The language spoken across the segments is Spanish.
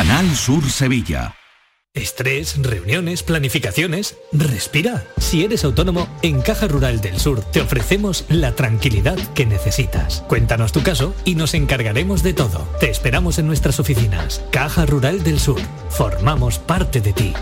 Canal Sur Sevilla. Estrés, reuniones, planificaciones. Respira. Si eres autónomo, en Caja Rural del Sur te ofrecemos la tranquilidad que necesitas. Cuéntanos tu caso y nos encargaremos de todo. Te esperamos en nuestras oficinas. Caja Rural del Sur. Formamos parte de ti.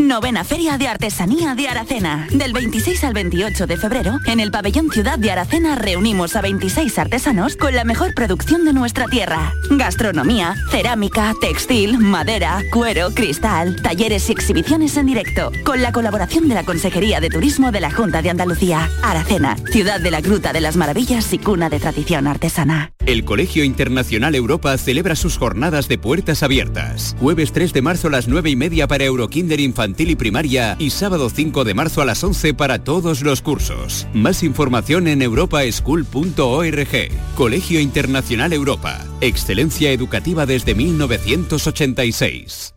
Novena Feria de Artesanía de Aracena. Del 26 al 28 de febrero, en el pabellón Ciudad de Aracena reunimos a 26 artesanos con la mejor producción de nuestra tierra. Gastronomía, cerámica, textil, madera, cuero, cristal, talleres y exhibiciones en directo. Con la colaboración de la Consejería de Turismo de la Junta de Andalucía. Aracena, ciudad de la Gruta de las Maravillas y cuna de tradición artesana. El Colegio Internacional Europa celebra sus jornadas de puertas abiertas. Jueves 3 de marzo a las 9 y media para Eurokinder Infantil y Primaria y sábado 5 de marzo a las 11 para todos los cursos. Más información en europaschool.org. Colegio Internacional Europa. Excelencia educativa desde 1986.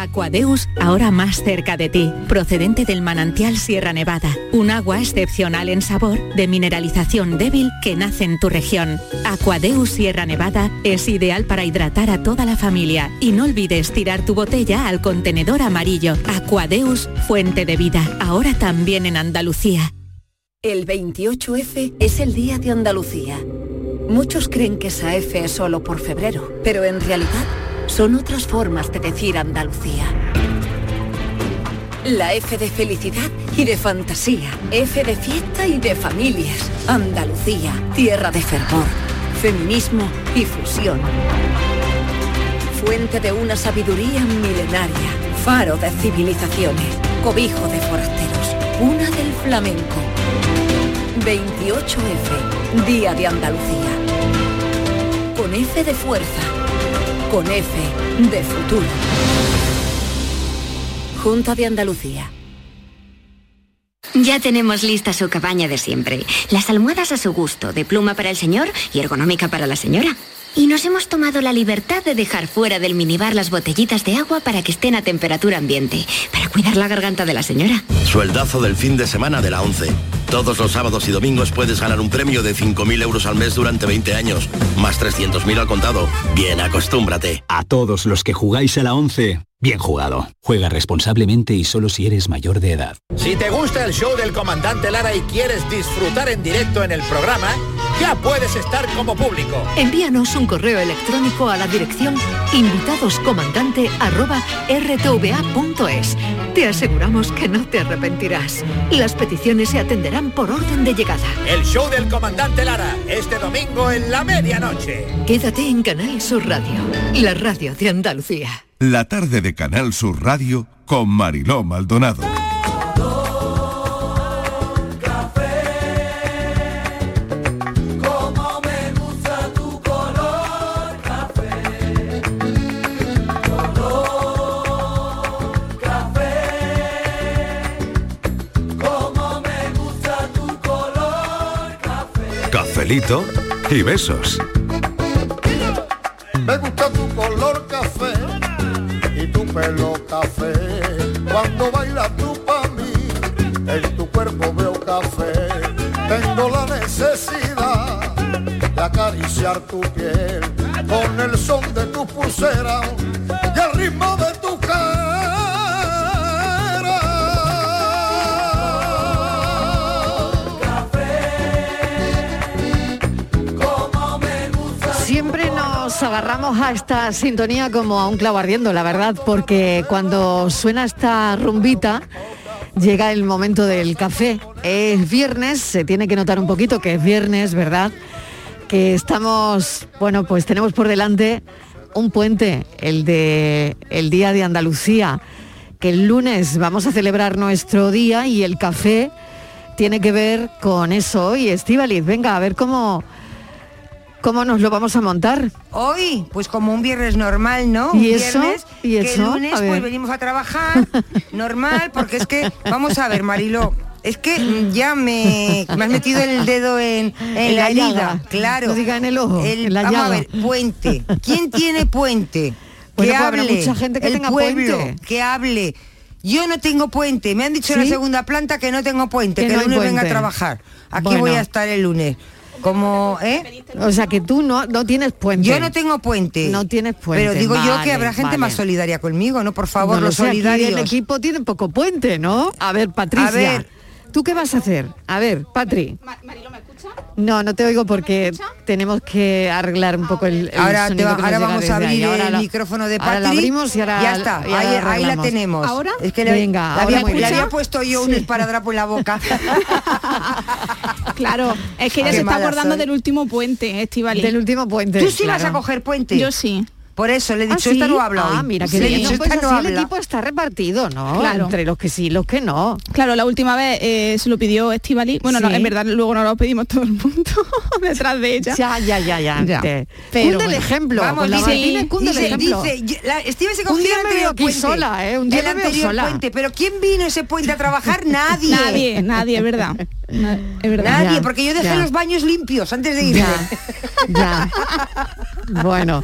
Aquadeus, ahora más cerca de ti, procedente del manantial Sierra Nevada, un agua excepcional en sabor, de mineralización débil que nace en tu región. Aquadeus Sierra Nevada es ideal para hidratar a toda la familia y no olvides tirar tu botella al contenedor amarillo. Aquadeus, fuente de vida, ahora también en Andalucía. El 28F es el Día de Andalucía. Muchos creen que esa F es solo por febrero, pero en realidad son otras formas de decir Andalucía. La F de felicidad y de fantasía. F de fiesta y de familias. Andalucía, tierra de fervor, feminismo y fusión. Fuente de una sabiduría milenaria. Faro de civilizaciones. Cobijo de forasteros. Una del flamenco. 28F, Día de Andalucía. Con F de fuerza con F de futuro. Junta de Andalucía. Ya tenemos lista su cabaña de siempre. Las almohadas a su gusto, de pluma para el señor y ergonómica para la señora. Y nos hemos tomado la libertad de dejar fuera del minibar las botellitas de agua para que estén a temperatura ambiente, para cuidar la garganta de la señora. Sueldazo del fin de semana de la 11. Todos los sábados y domingos puedes ganar un premio de 5.000 euros al mes durante 20 años, más 300.000 al contado. Bien, acostúmbrate. A todos los que jugáis a la 11, bien jugado. Juega responsablemente y solo si eres mayor de edad. Si te gusta el show del comandante Lara y quieres disfrutar en directo en el programa, ya puedes estar como público. Envíanos un correo electrónico a la dirección invitadoscomandante@rtva.es. Te aseguramos que no te arrepentirás. Las peticiones se atenderán por orden de llegada. El show del comandante Lara, este domingo en la medianoche. Quédate en Canal Sur Radio, la radio de Andalucía. La tarde de Canal Sur Radio con Mariló Maldonado. Como me gusta pelo café. Cuando bailas tú para mí, en tu cuerpo veo café. Tengo la necesidad de acariciar tu piel con el son de tu pulsera y el ritmo de nos agarramos a esta sintonía como a un clavo ardiendo, la verdad, porque cuando suena esta rumbita llega el momento del café. Es viernes, se tiene que notar un poquito que es viernes, ¿verdad? Que estamos, bueno, pues tenemos por delante un puente, el de el Día de Andalucía, que el lunes vamos a celebrar nuestro día y el café tiene que ver con eso hoy. Estíbaliz, venga, a ver cómo ¿Cómo nos lo vamos a montar? Hoy, pues como un viernes normal, ¿no? ¿Y un eso? viernes ¿Y que eso? el lunes pues venimos a trabajar normal, porque es que, vamos a ver, Marilo, es que ya me, me has metido el dedo en, en En la, la herida, llaga. claro. No diga en el ojo, en la vamos a ver, puente. ¿Quién tiene puente? Bueno, que pues habrá hable. mucha gente que el tenga pueblo, puente. que hable. Yo no tengo puente. Me han dicho en la segunda planta que no tengo puente, Que que, no el lunes venga a trabajar. Aquí Bueno. voy a estar el lunes. Como, ¿eh? O sea que tú no, no tienes puente. Yo no tengo puente. No tienes puente. Pero digo yo que Vale, habrá gente vale. más solidaria conmigo, ¿no? Por favor, No lo los solidarios. El equipo tiene poco puente, ¿no? A ver, Patricia. A ver. ¿Tú qué vas a hacer? A ver, Patri. No, no te oigo porque tenemos que arreglar un poco el, el Ahora, te sonido va- que ahora vamos a abrir. Ahora el micrófono de ahora Patri. abrimos y ahora ya está, y ahora ahí, ahí la tenemos. ¿Ahora? Es que le, Venga, le ahora había, me le había escucha. puesto yo un esparadrapo en la boca. Claro, es que ella Qué se está acordando soy. del último puente, Estivali. Del último puente. ¿Tú sí vas a coger puente? Yo sí. Por eso le he ¿Ah, dicho, sí? esta no habla hoy. Ah, mira, que le he bien. dicho, Pues esta no así el habla. equipo está repartido, ¿no? Claro. Entre los que sí y los que no. Claro, la última vez eh, se lo pidió Estivali. Bueno, no, Sí. en verdad luego no lo pedimos todo el mundo detrás de ella. Ya, ya, ya, ya. Ya. Te- Pero cunde el ejemplo. Vamos, dice, Martínez, cunde el dice, ejemplo. dice, la, se día el anterior sola, ¿eh? Un día el anterior sola. puente. Pero ¿quién vino ese puente a trabajar? Nadie. Nadie, nadie, es verdad. Es verdad. Nadie, Ya, porque yo dejé ya. los baños limpios antes de irme. Ya. Bueno.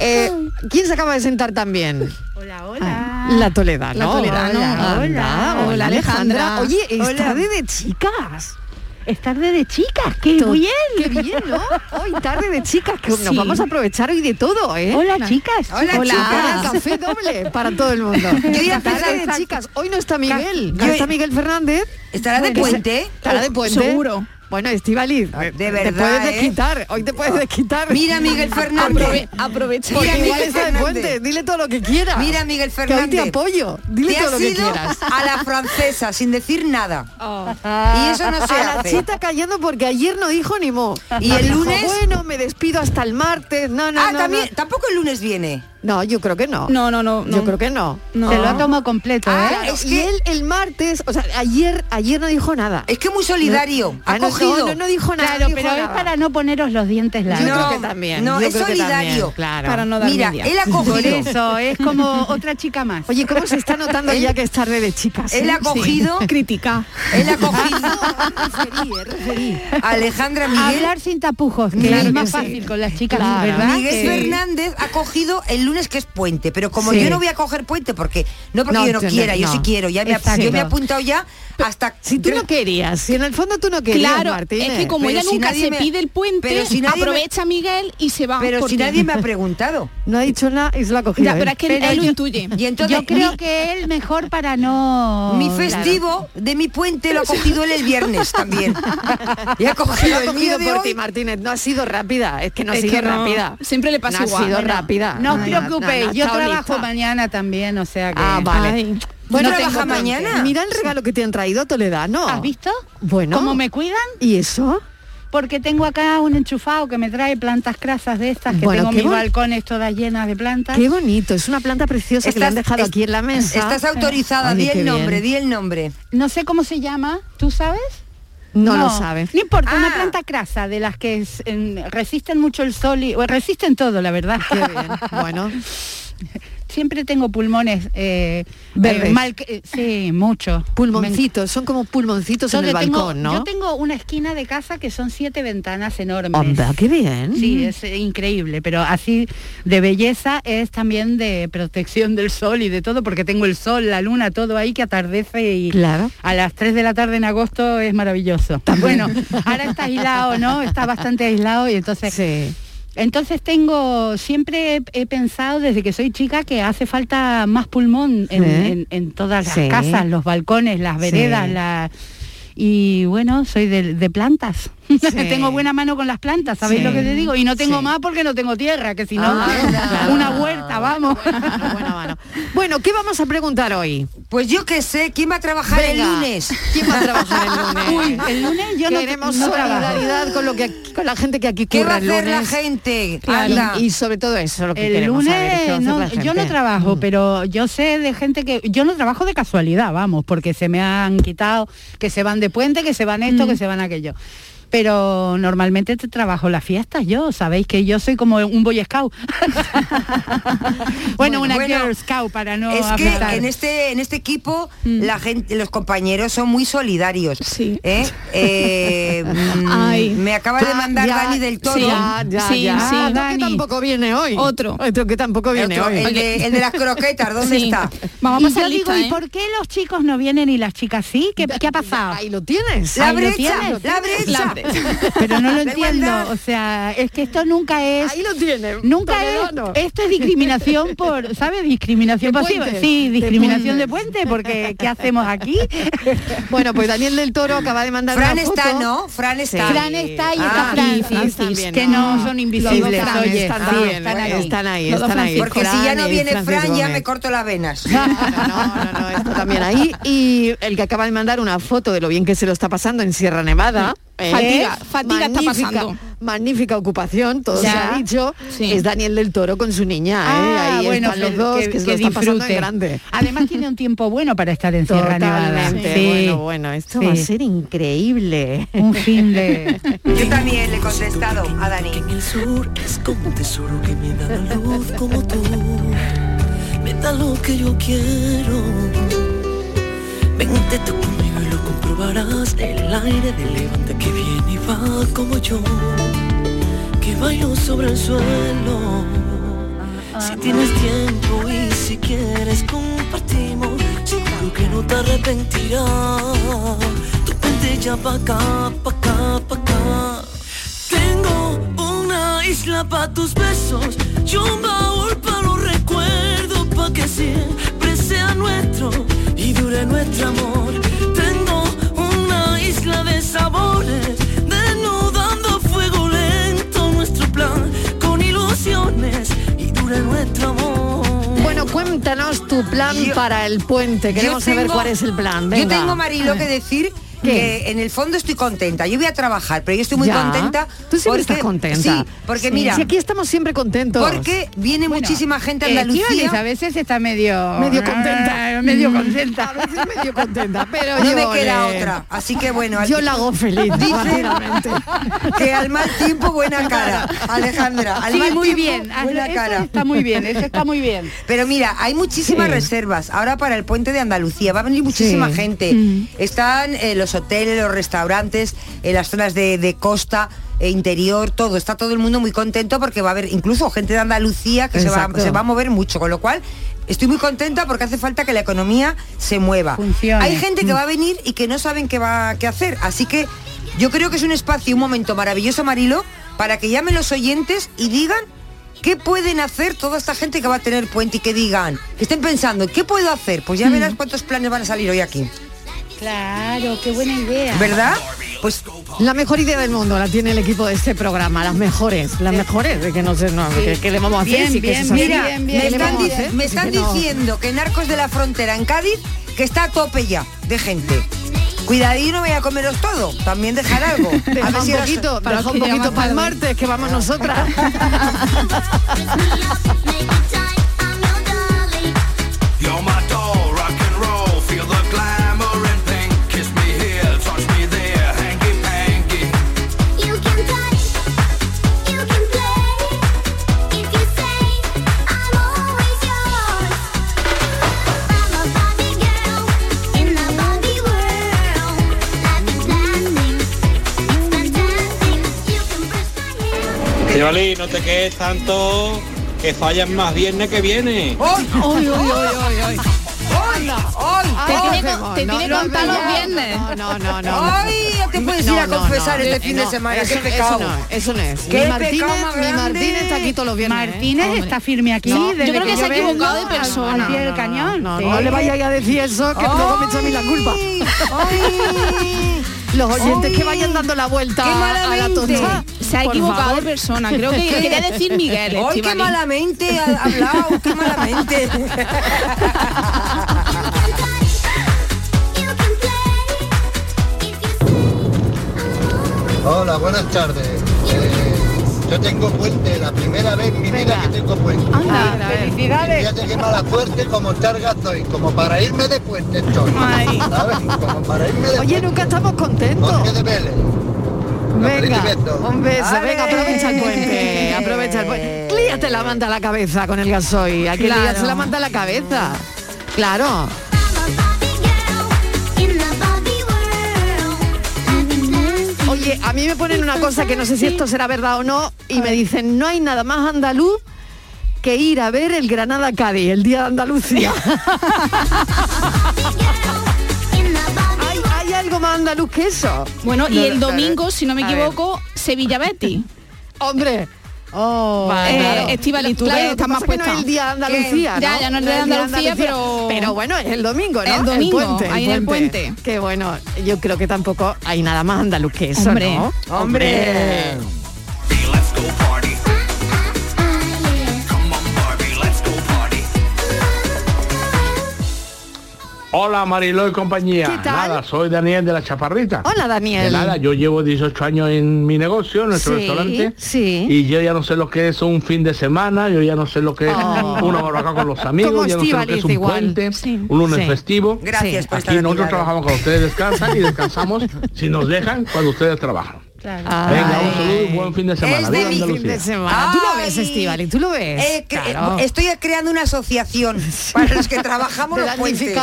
Eh, ¿Quién se acaba de sentar también? Hola, hola. La Toledano. La Toledano. Hola, Hola. hola, Hola, Alejandra. Alejandra. Oye, es Hola. tarde de chicas. Es tarde de chicas, qué To- bien. Qué bien, ¿no? Hoy tarde de chicas, que nos vamos a aprovechar hoy de todo, ¿eh? Hola, chicas. Hola, Hola, chicas. café doble para todo el mundo. Yo tarde de chicas. Hoy no está Miguel, no Yo- está Miguel Fernández. ¿Estará de Bueno, puente? Estará de puente. Seguro. Bueno, Estivaliz, Ah, de te verdad, puedes ¿eh? desquitar. Hoy te puedes desquitar. Mira Miguel Fernández. Aprove- aprovecha. Mira, igual Miguel está de puente. Dile todo lo que quieras. Mira Miguel Que hoy Fernández. te apoyo. Dile Te todo lo que quieras. a la francesa sin decir nada. Y eso no se a la hace. chita callando porque ayer no dijo ni mo. ¿Y el Dijo, lunes? Bueno, me despido hasta el martes. No, no, ah, no, también, no. tampoco el lunes viene. No, yo creo que no. No, no, no. Yo no. creo que no. No. Se lo ha tomado completo, Ah, ¿eh? Claro, es y que- él el martes, o sea, ayer ayer no dijo nada. Es que muy solidario. Ah, ha no, cogido. No, dijo nada. Claro, no dijo pero es para no poneros los dientes Yo largos. No, creo que también. no, yo es creo que también, solidario. claro. Para no dar Mira, media. él ha Por cogido. eso, es como otra chica más. Oye, ¿cómo se está notando ya que es tarde de chicas? Él eh? ha cogido. Critica. Él ha cogido. eh. Alejandra Miguel. Hablar sin tapujos, que Claro es más que sí. fácil con las chicas. ¿verdad? Miguel Fernández ha cogido el lunes que es puente, pero como Sí. yo no voy a coger puente porque no porque No, yo no quiera, yo sí quiero, ya me, yo me he apuntado ya hasta Si tú no querías, si en el fondo tú no querías, Claro, Martínez. es que como Pero ella si nunca se me- pide el puente, pero si nadie me- aprovecha Miguel y se va. pero si nadie me ha preguntado. No ha dicho nada y se lo ha cogido. Ya, pero es que él- Pero él lo yo- intuye. Y entonces Yo creo mi- que él mejor para no... Mi festivo de mi puente lo ha cogido él el viernes también. Y ha Lo cogido ha el mío por hoy. ti, Martínez. No ha sido rápida. Es que no ha Es sido que no. rápida. Siempre le pasa no igual. ha sido Bueno, rápida. No os preocupéis, yo trabajo mañana también, o sea que... Ah, vale. Bueno, ¿No tengo trabaja tanto. mañana? Mira el regalo que te han traído Toledano. ¿Has visto? Bueno. ¿Cómo me cuidan? ¿Y eso? Porque tengo acá un enchufado que me trae plantas crasas de estas, que Bueno, tengo mis bon- balcones todas llenas de plantas. Qué bonito. Es una planta preciosa que le han dejado es- aquí en la mesa. Estás autorizada, Oye, di el nombre, bien. di el nombre. No sé cómo se llama, ¿tú sabes? No, lo sabe. No importa, una Ah. planta crasa de las que es, en- resisten mucho el sol y o resisten todo, la verdad. Qué bien. Bueno. Siempre tengo pulmones eh, Verdes. eh, mal, eh, sí, mucho. Pulmoncitos. Son como pulmoncitos en el tengo- balcón, ¿no? Yo tengo una esquina de casa que son siete ventanas enormes. Hombre, qué bien. Sí, es eh, increíble, pero así de belleza es también de protección del sol y de todo, porque tengo el sol, la luna, todo ahí que atardece y Claro. a las 3 de la tarde en agosto es maravilloso. Bueno, ahora está aislado, ¿no? Está bastante aislado y entonces... Sí. Entonces tengo, siempre he, he pensado desde que soy chica que hace falta más pulmón en, Sí. en- en todas las Sí. casas, los balcones, las veredas, Sí. la- y bueno, soy de, de plantas. tengo buena mano con las plantas, ¿sabéis Sí. lo que te digo? Y no tengo Sí. más porque no tengo tierra, que si no, Ah, una huerta, vamos. Buena mano. Bueno, ¿qué vamos a preguntar hoy? Pues yo qué sé, ¿quién va a trabajar el Venga. lunes? ¿Quién va a trabajar el lunes? Uy, el lunes yo no- Queremos no solidaridad con lo que con la gente que aquí ¿Qué curra va a el hacer lunes. la gente? Claro, y, y sobre todo eso lo que El queremos lunes saber, ¿qué no, yo no trabajo, pero yo sé de gente que yo no trabajo de casualidad, vamos, porque se me han quitado, que se van de puente, que se van esto, que se van aquello. Pero normalmente te trabajo las fiestas yo, sabéis que yo soy como un boy scout. bueno, una Bueno, girl scout para no es que en este en este equipo la gente los compañeros son muy solidarios Sí. ¿eh? Eh, mm, Ay. me acaba de Ah, mandar ya, Dani del Toro sí, ya, ya, Sí, ya. sí. Dani. que tampoco viene hoy. Otro. Otro que tampoco viene Otro, hoy. el, de, el de las croquetas ¿dónde Sí. está? Vamos y a yo pasar digo, lista, ¿y ¿eh? por qué los chicos no vienen y las chicas sí? ¿Qué, qué ha pasado? Ahí lo tienes. la Ahí lo brecha tienes. la brecha Pero no lo entiendo, o sea, es que esto nunca es... Ahí lo tiene. Nunca es... Esto es discriminación por, ¿sabes? Discriminación De pasiva. Sí, de discriminación de puentes. puente, porque ¿qué hacemos aquí? Bueno, pues Daniel del Toro acaba de mandar Fran una foto. está, ¿no? Fran está. Fran está y Ah, está Fran, y Francis también, que ¿no? no son invisibles, Los dos oye, están sí, también, están ¿eh? ahí. están ahí, están ahí. Porque si ya no Fran y viene Francis Fran, ya me corto las venas. No, no, no, está también ahí. Y el que acaba de mandar una foto de lo bien que se lo está pasando en Sierra Nevada. ¿eh? Fatiga, fatiga está pasando. Magnífica ocupación, todo se Ya. ha dicho. Sí. Es Daniel del Toro con su niña. ¿eh? Ah, Ahí bueno, están los dos, que, que, se lo que están pasando en grande. Además tiene un tiempo bueno para estar en Sierra Nevada. Sí. Bueno, bueno, esto va a ser increíble. Un fin de... Yo también le he contestado a Dani. En el sur es como un tesoro que me da la luz como tú. Me da lo que yo quiero. Vente tú El aire de levante que viene y va como yo. Que bailo sobre el suelo. Si tienes tiempo y si quieres compartimos, seguro que no te arrepentirás. Tu vente ya pa' acá, pa' acá, pa' acá. Tengo una isla pa' tus besos y un baúl pa' los recuerdos pa' que siempre sea nuestro y dure nuestro amor. Sabores, desnudando a fuego lento nuestro plan con ilusiones y dure nuestro amor. Bueno, cuéntanos tu plan Yo- para el puente. Queremos saber cuál es el plan. Yo Venga. tengo, Marilo, que decir. Que en el fondo estoy contenta. Yo voy a trabajar, pero yo estoy muy Ya. contenta. Tú siempre porque- estás contenta. Sí, porque Sí. mira, Si aquí estamos siempre contentos. porque viene muchísima gente a Eh, Andalucía. A veces está medio... Medio contenta. Ah, Medio Mm. contenta. A veces medio contenta, pero no yo me queda otra. Así que bueno, Yo la hago feliz, Dice que al mal tiempo buena cara, Alejandra. Al Sí, mal muy tiempo, bien. buena eso cara. está muy bien, eso está muy bien. Pero mira, hay muchísimas reservas ahora para el puente de Andalucía. Va a venir muchísima gente. Mm. Están eh, los hoteles, los restaurantes, en las zonas de, de costa, e interior, todo. Está todo el mundo muy contento porque va a haber incluso gente de Andalucía que se va, se va a mover mucho. Con lo cual, estoy muy contenta porque hace falta que la economía se mueva. Funcione. Hay gente Mm. que va a venir y que no saben qué va qué hacer. Así que yo creo que es un espacio, un momento maravilloso, Marilo, para que llamen los oyentes y digan ¿Qué pueden hacer toda esta gente que va a tener puente y que digan, que estén pensando, ¿qué puedo hacer? Pues ya Mm. verás cuántos planes van a salir hoy aquí. Claro, qué buena idea. ¿Verdad? Pues La mejor idea del mundo la tiene el equipo de este programa, las mejores, las mejores, de que no sé, no, ¿qué, qué le vamos a hacer? Bien, Sí, que bien, mira, bien, bien, me ¿Qué le están, a di- hacer? me Sí, están que no. diciendo que en Arcos de la Frontera, en Cádiz, que está a tope ya de gente. Cuidadito, no voy a comeros todo, también dejar algo. A Deja ver un si poquito, para un que poquito para el martes, que vamos nosotras. Estivali, no te quedes tanto que fallas más viernes que viene. ¡Ay! Uy. ¡Ay! ¡Ay! Te tiene, hacemos? con- te No, tiene no, contados no, los viernes. No, no, no, no. ¡Ay! Te puedes ir a confesar no, este fin de semana. eso- ¡Qué pecado! Eso no, eso no es. ¡Qué mi Martínez, pecado más mi grande! Martínez está aquí todos los viernes. Martínez ¿eh? está firme aquí. No, desde yo creo que se ha equivocado de al- persona. Al pie del No, cañón. No, le vayáis a decir eso, que luego me echa a mí la culpa. ¡Ay! Los oyentes Ay, que vayan dando la vuelta qué a la malamente. Se ha equivocado favor. de persona. Creo que quería decir Miguel. ¡Ay, qué malamente ha hablado! ¡Qué malamente! Hola, buenas tardes. Eh, yo tengo puente, la primera vez en mi vida que tengo puente. Anda, a ver. felicidades. Fíjate qué mala suerte como estar estoy, como para irme de puente estoy. Ay. ¿Sabes? Como para irme de Oye, puente. nunca estamos contentos. Jorge de Vélez. Venga, un beso, ¡Ale! venga, aprovecha el puente, aprovecha el puente. Líate la manta a la cabeza con el gasoil, hay que Claro. liarse la manta a la cabeza. Claro. Oye, a mí me ponen una cosa que no sé si esto será verdad o no, y me dicen, no hay nada más andaluz que ir a ver el Granada Cádiz, el día de Andalucía. más andaluz que eso? Bueno, y el domingo, si no me equivoco, Sevilla Betty. Hombre. Oh, Eh, claro. Estivali, tú Claro, estás más que no puesta. es el día de Andalucía, Ya, ¿no? ya no es el día de Andalucía, pero... Pero bueno, es el domingo, ¿no? El domingo, puente, ahí en el puente. Que bueno, yo creo que tampoco hay nada más andaluz que eso, Hombre. ¿no? ¡Hombre! Hola Mariló y compañía. ¿Qué tal? Nada, soy Daniel de la Chaparrita. Hola, Daniel. De nada, yo llevo 18 años en mi negocio, en nuestro Sí, restaurante. sí. Y yo ya no sé lo que es un fin de semana, yo ya no sé lo que es Oh. una barbacoa con los amigos, ya no sé lo que es un igual. puente, Sí. un lunes Sí. festivo. Gracias por Aquí estar nosotros trabajamos cuando ustedes descansan y descansamos si nos dejan cuando ustedes trabajan. Venga, un saludo y buen fin de semana. Es de mi fin de semana. Tú lo ves. Estivali, tú lo ves. Eh, que- Claro. eh, Estoy creando una asociación para los que trabajamos los puentes.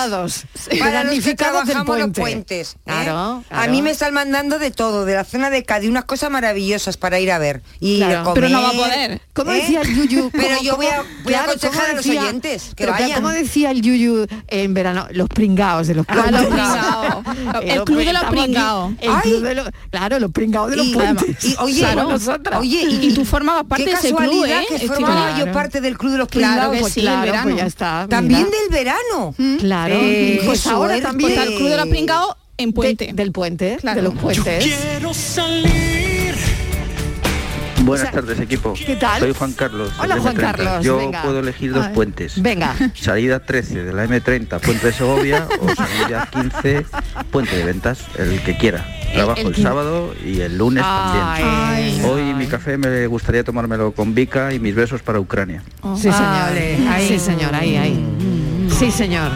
Para los que trabajamos los puente. puentes. ¿eh? Claro, A claro. mí me están mandando de todo, de la zona de Cádiz, unas cosas maravillosas para ir a ver. Y Claro. a comer. Pero no va a poder. ¿Cómo ¿eh? decía el Yuyu? Pero ¿Cómo- yo voy a, cómo- voy a claro, aconsejar ¿cómo a los decía- oyentes que pero, vayan. ¿Cómo decía el Yuyu en verano? Los pringaos de los Ah, los pringaos. Eh, El club de los pringaos. Claro, los pringaos de los Y- puentes. y, oye, Somos claro, nosotras. oye, Y tú formabas parte qué de ese club, ¿eh? que Estivali? formaba yo parte del club de los Claro Pues sí, el verano. pues ya está. También mira. del verano. Claro. Eh, pues ahora suerte. también. Pues al club de los pringados en puente. De- del puente, Claro. de los puentes. Quiero salir. Buenas O sea, tardes equipo. ¿qué tal? Soy Juan Carlos. Hola, Juan M30. Carlos, Yo venga. puedo elegir dos Ay. puentes. Venga. Salida 13 de la M30, Puente de Segovia, o salida 15, Puente de Ventas, el que quiera. Trabajo el sábado y el lunes Ay, también. Hoy ay. mi café me gustaría tomármelo con Vika y mis besos para Ucrania. Sí, señor. Ahí. Sí, señor, ahí, ahí. Sí, señor.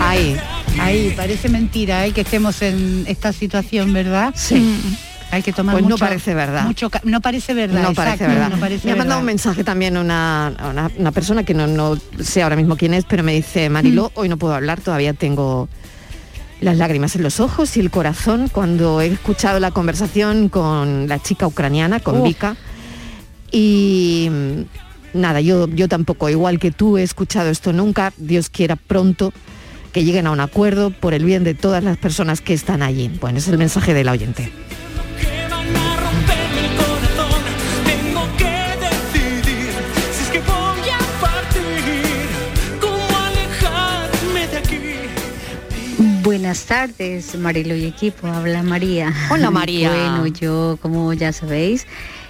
Ahí. Ahí, parece mentira ¿eh? que estemos en esta situación, ¿verdad? Sí. Hay que tomar Pues no mucho- parece verdad. mucho no parece verdad. No parece verdad. no parece me ha mandado un mensaje también una, una, una persona que no, no sé ahora mismo quién es, pero me dice, Mariló, Mm. hoy no puedo hablar, todavía tengo las lágrimas en los ojos y el corazón cuando he escuchado la conversación con la chica ucraniana, con Oh. Vika. Y mm, nada, yo, yo tampoco, igual que tú, he escuchado esto nunca. Dios quiera pronto que lleguen a un acuerdo por el bien de todas las personas que están allí. Bueno, es el mensaje del oyente. Buenas tardes, Marilo y equipo. Habla María. Hola, María. Bueno, yo, como ya sabéis,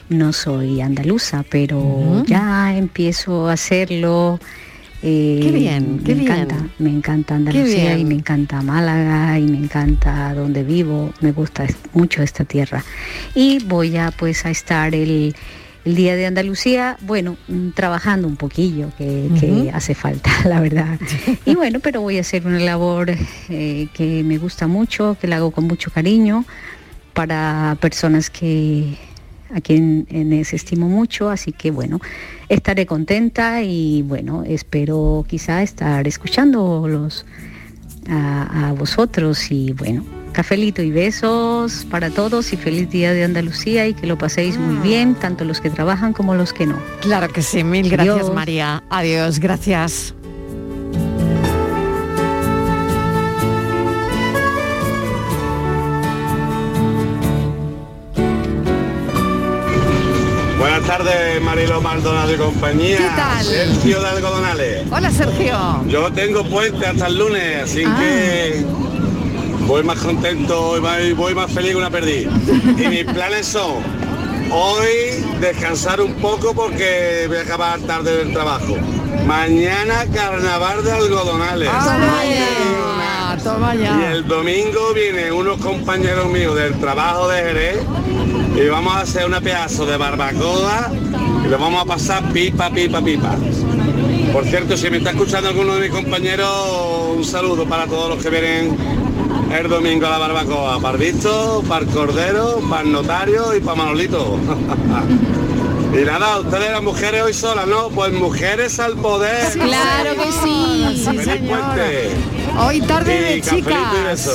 no soy andaluza, pero ya empiezo a hacerlo. eh, Qué bien, qué me bien. encanta, me encanta Andalucía y me encanta Málaga y me encanta donde vivo, me gusta mucho esta tierra. Y voy a pues a estar el, el día de Andalucía, bueno, mm, trabajando un poquillo, que, hace falta, la verdad. Y bueno, pero voy a hacer una labor eh, que me gusta mucho, que la hago con mucho cariño para personas que a quien les estimo mucho, así que bueno, estaré contenta y bueno, espero quizá estar escuchándolos a, a vosotros y bueno, cafelito y besos para todos y feliz día de Andalucía y que lo paséis muy bien, tanto los que trabajan como los que no. Claro que sí, mil gracias Adiós. María. Adiós, gracias. Buenas tardes, Marilo Maldonado y compañía. ¿Qué tal? Sergio de Algodonales. Hola Sergio. Yo tengo puente hasta el lunes, así Ah. que voy más contento y voy- voy más feliz que una perdiz. Y mis planes son hoy descansar un poco porque voy a acabar tarde del trabajo. Mañana carnaval de algodonales. Toma ya, toma Y el domingo vienen unos compañeros míos del trabajo de Jerez y vamos a hacer una pedazo de barbacoa y lo vamos a pasar pipa, pipa, pipa. Por cierto, si me está escuchando alguno de mis compañeros, un saludo para todos los que vienen el domingo a la barbacoa. Para Visto, para el Cordero, para el Notario y para Manolito. y nada, ustedes las mujeres hoy solas, ¿no? Pues mujeres al poder. Claro que sí. Sí. Hoy tarde de chicas.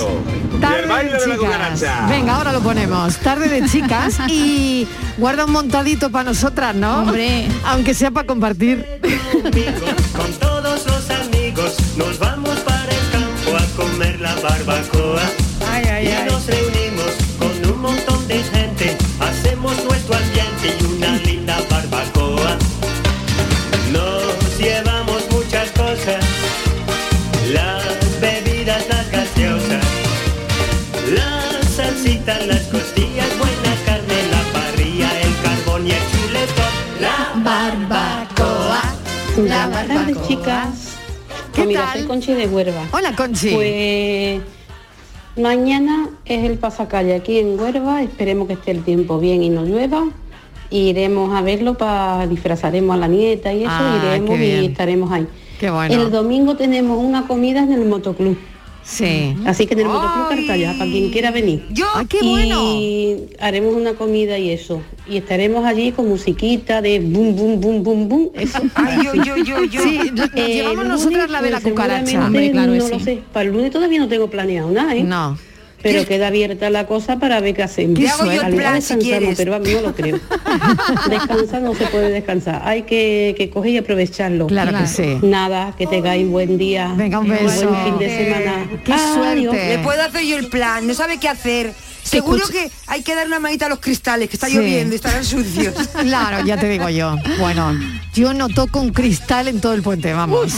Tarde el baile de de la chicas. cucaracha. Venga, ahora lo ponemos. Tarde de chicas y guarda un montadito para nosotras, ¿no? Hombre. Aunque sea para compartir. Con todos los amigos nos vamos para el campo a comer la barbacoa. Conchi de Huerva. Hola, Conchi. Pues mañana es el pasacalle aquí en Huerva. Esperemos que esté el tiempo bien y no llueva. Iremos a verlo para disfrazaremos a la nieta y eso. Ah, iremos y estaremos ahí. Qué bueno. El domingo tenemos una comida en el motoclub. Sí. Así que en el motoclub Cartaya, para quien quiera venir. Yo, qué y haremos una comida y eso. Y estaremos allí con musiquita de bum bum bum bum bum. Eso. Ay, yo, yo, yo, yo. Sí, nos llevamos nosotras la de la cucaracha. Hombre, claro no sí. lo sé. Para el lunes todavía no tengo planeado nada, ¿eh? No. Pero queda abierta la cosa para ver qué hacemos. Te hago yo el plan, si quieres. pero vamos, no lo creo. Descansar no se puede descansar. Hay que, que coger y aprovecharlo. Claro que sí. Nada, que tengáis buen día. Venga, un beso. Buen fin de semana. Qué Adiós. suerte. Le puedo hacer yo el plan, no sabe qué hacer. Seguro escucha- que hay que dar una manita a los cristales, que está Sí. lloviendo y estarán sucios. Claro, ya te digo yo. Bueno, yo no toco un cristal en todo el puente, vamos.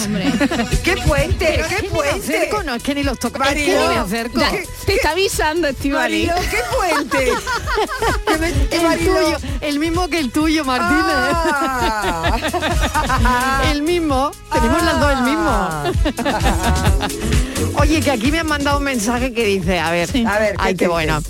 ¡Qué puente! Pero ¡Qué es que puente! acerco, no, es que ni los toco. Marilo, es que ni me acerco. ya- Te está avisando, Estivali. ¡qué puente! Que me- que El Marilo- tuyo, el mismo que el tuyo, Martínez. Ah. el mismo. Tenemos las dos el mismo. Oye, que aquí me han mandado un mensaje que dice, a ver, A ver, ¿qué ay, qué bueno.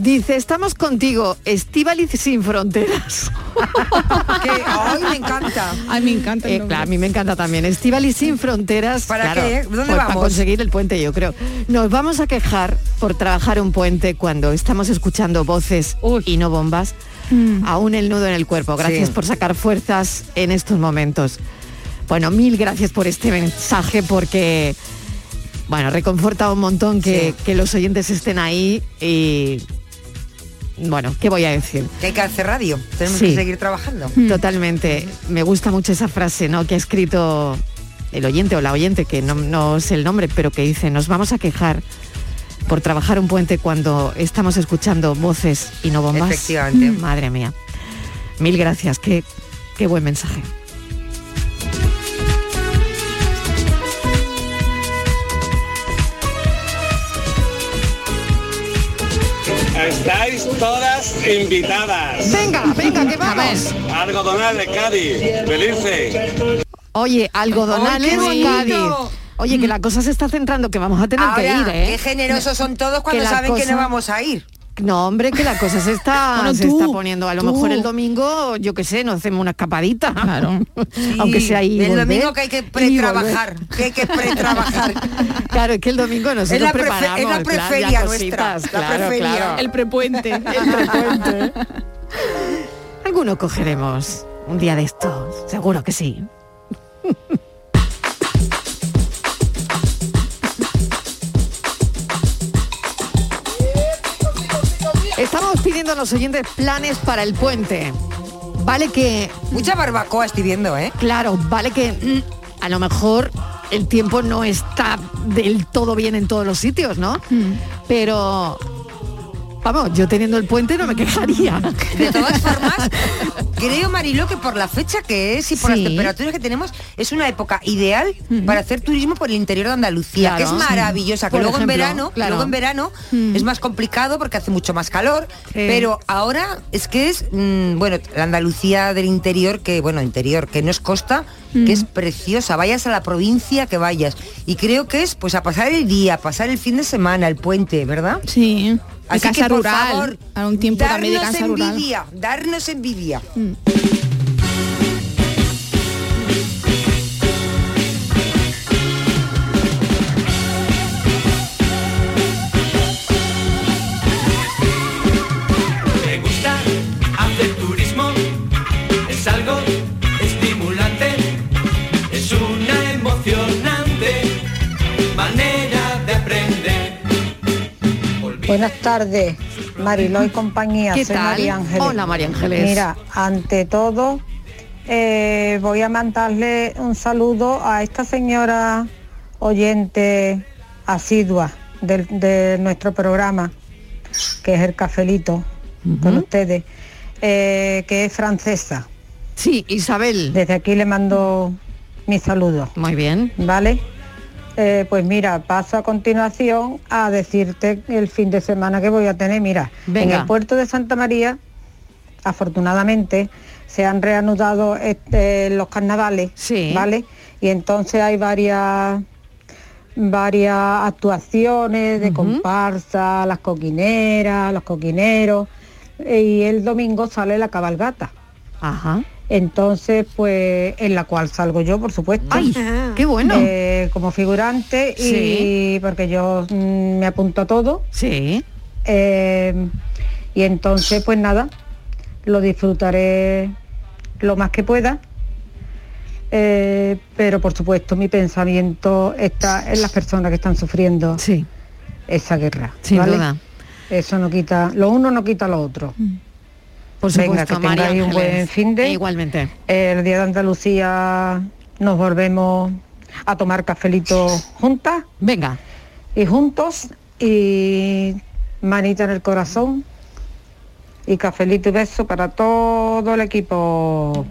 Dice, estamos contigo, Estíbaliz sin fronteras. Que- ¡Ay, me encanta! Ay, me encanta. Eh, claro, a mí me encanta también. Estíbaliz sin fronteras. ¿Para claro, qué? ¿Dónde pues Para vamos? conseguir el puente, yo creo. Nos vamos a quejar por trabajar un puente cuando estamos escuchando voces y no bombas. Aún el nudo en el cuerpo. Gracias Sí. por sacar fuerzas en estos momentos. Bueno, mil gracias por este mensaje porque, bueno, reconforta un montón que, que los oyentes estén ahí y, bueno, ¿qué voy a decir? Que hay que hacer radio, tenemos Sí. que seguir trabajando. Totalmente. Me gusta mucho esa frase, ¿no? Que ha escrito el oyente o la oyente, que no, no sé el nombre, pero que dice, nos vamos a quejar por trabajar un puente cuando estamos escuchando voces y no bombas. Efectivamente. Madre mía. Mil gracias, qué, qué buen mensaje. Estáis todas invitadas. Venga, venga, que vamos. Algodonal de Cádiz. Felices. Oye, algodonales ¡Ay, qué bonito! Cádiz. Oye, que la cosa se está centrando, que vamos a tener Ahora, que ir, ¿eh? qué generosos son todos cuando saben que no vamos a ir. No, hombre, que la cosa se está, Bueno, se tú, está poniendo. A lo tú. mejor el domingo, yo qué sé, nos hacemos una escapadita. Claro. Aunque sea ahí. El volver, domingo que hay que pretrabajar, que hay que pretrabajar. Claro, es que el domingo nosotros Es la preparamos. es la cositas, nuestra, la claro, preferia. claro. El prepuente. El prepuente. Alguno cogeremos un día de estos, seguro que sí. Estamos pidiendo a los oyentes planes para el puente. Vale que... Mucha barbacoa estoy viendo, ¿eh? Claro, vale que mm, a lo mejor el tiempo no está del todo bien en todos los sitios, ¿no? Pero... Vamos, yo teniendo el puente no me quejaría. De todas formas, creo, Marilo, que por la fecha que es y por Sí. las temperaturas que tenemos, es una época ideal para hacer turismo por el interior de Andalucía, que es sí. maravillosa, que luego ejemplo, en verano, claro. luego en verano es más complicado porque hace mucho más calor, pero ahora es que es, mm, bueno, la Andalucía del interior, que, bueno, interior, que no es costa, que es preciosa, vayas a la provincia que vayas. Y creo que es pues a pasar el día, a pasar el fin de semana, el puente, ¿verdad? Sí. A Así casa que, por rural. favor, a un tiempo también de darnos casa rural. envidia, darnos envidia. Me Buenas tardes, Mariló y compañía. ¿Qué Soy tal? María Ángeles. Hola, María Ángeles. Mira, ante todo, eh, voy a mandarle un saludo a esta señora oyente asidua de, nuestro programa, que es el cafelito con ustedes. eh, que es francesa. Sí, Isabel. Desde aquí le mando mis saludos. Muy bien. ¿Vale? Eh, pues mira, paso a continuación a decirte el fin de semana que voy a tener. Mira, en el puerto de Santa María, afortunadamente, se han reanudado este, los carnavales, ¿vale? Y entonces hay varias varias actuaciones de comparsa, las coquineras, los coquineros, y el domingo sale la cabalgata. Ajá. Entonces, pues, en la cual salgo yo, por supuesto. ¡Ay, qué bueno! Eh, como figurante y Sí. porque yo mm, me apunto a todo. Sí. Eh, y entonces, pues nada, lo disfrutaré lo más que pueda. Eh, pero por supuesto mi pensamiento está en las personas que están sufriendo esa guerra. Sin ¿vale? duda. Eso no quita, lo uno no quita lo otro. Por Venga, que María tengáis un buen fin de. Igualmente. El día de Andalucía nos volvemos a tomar cafelito juntas. Venga. Y juntos y manita en el corazón y cafelito y beso para todo el equipo.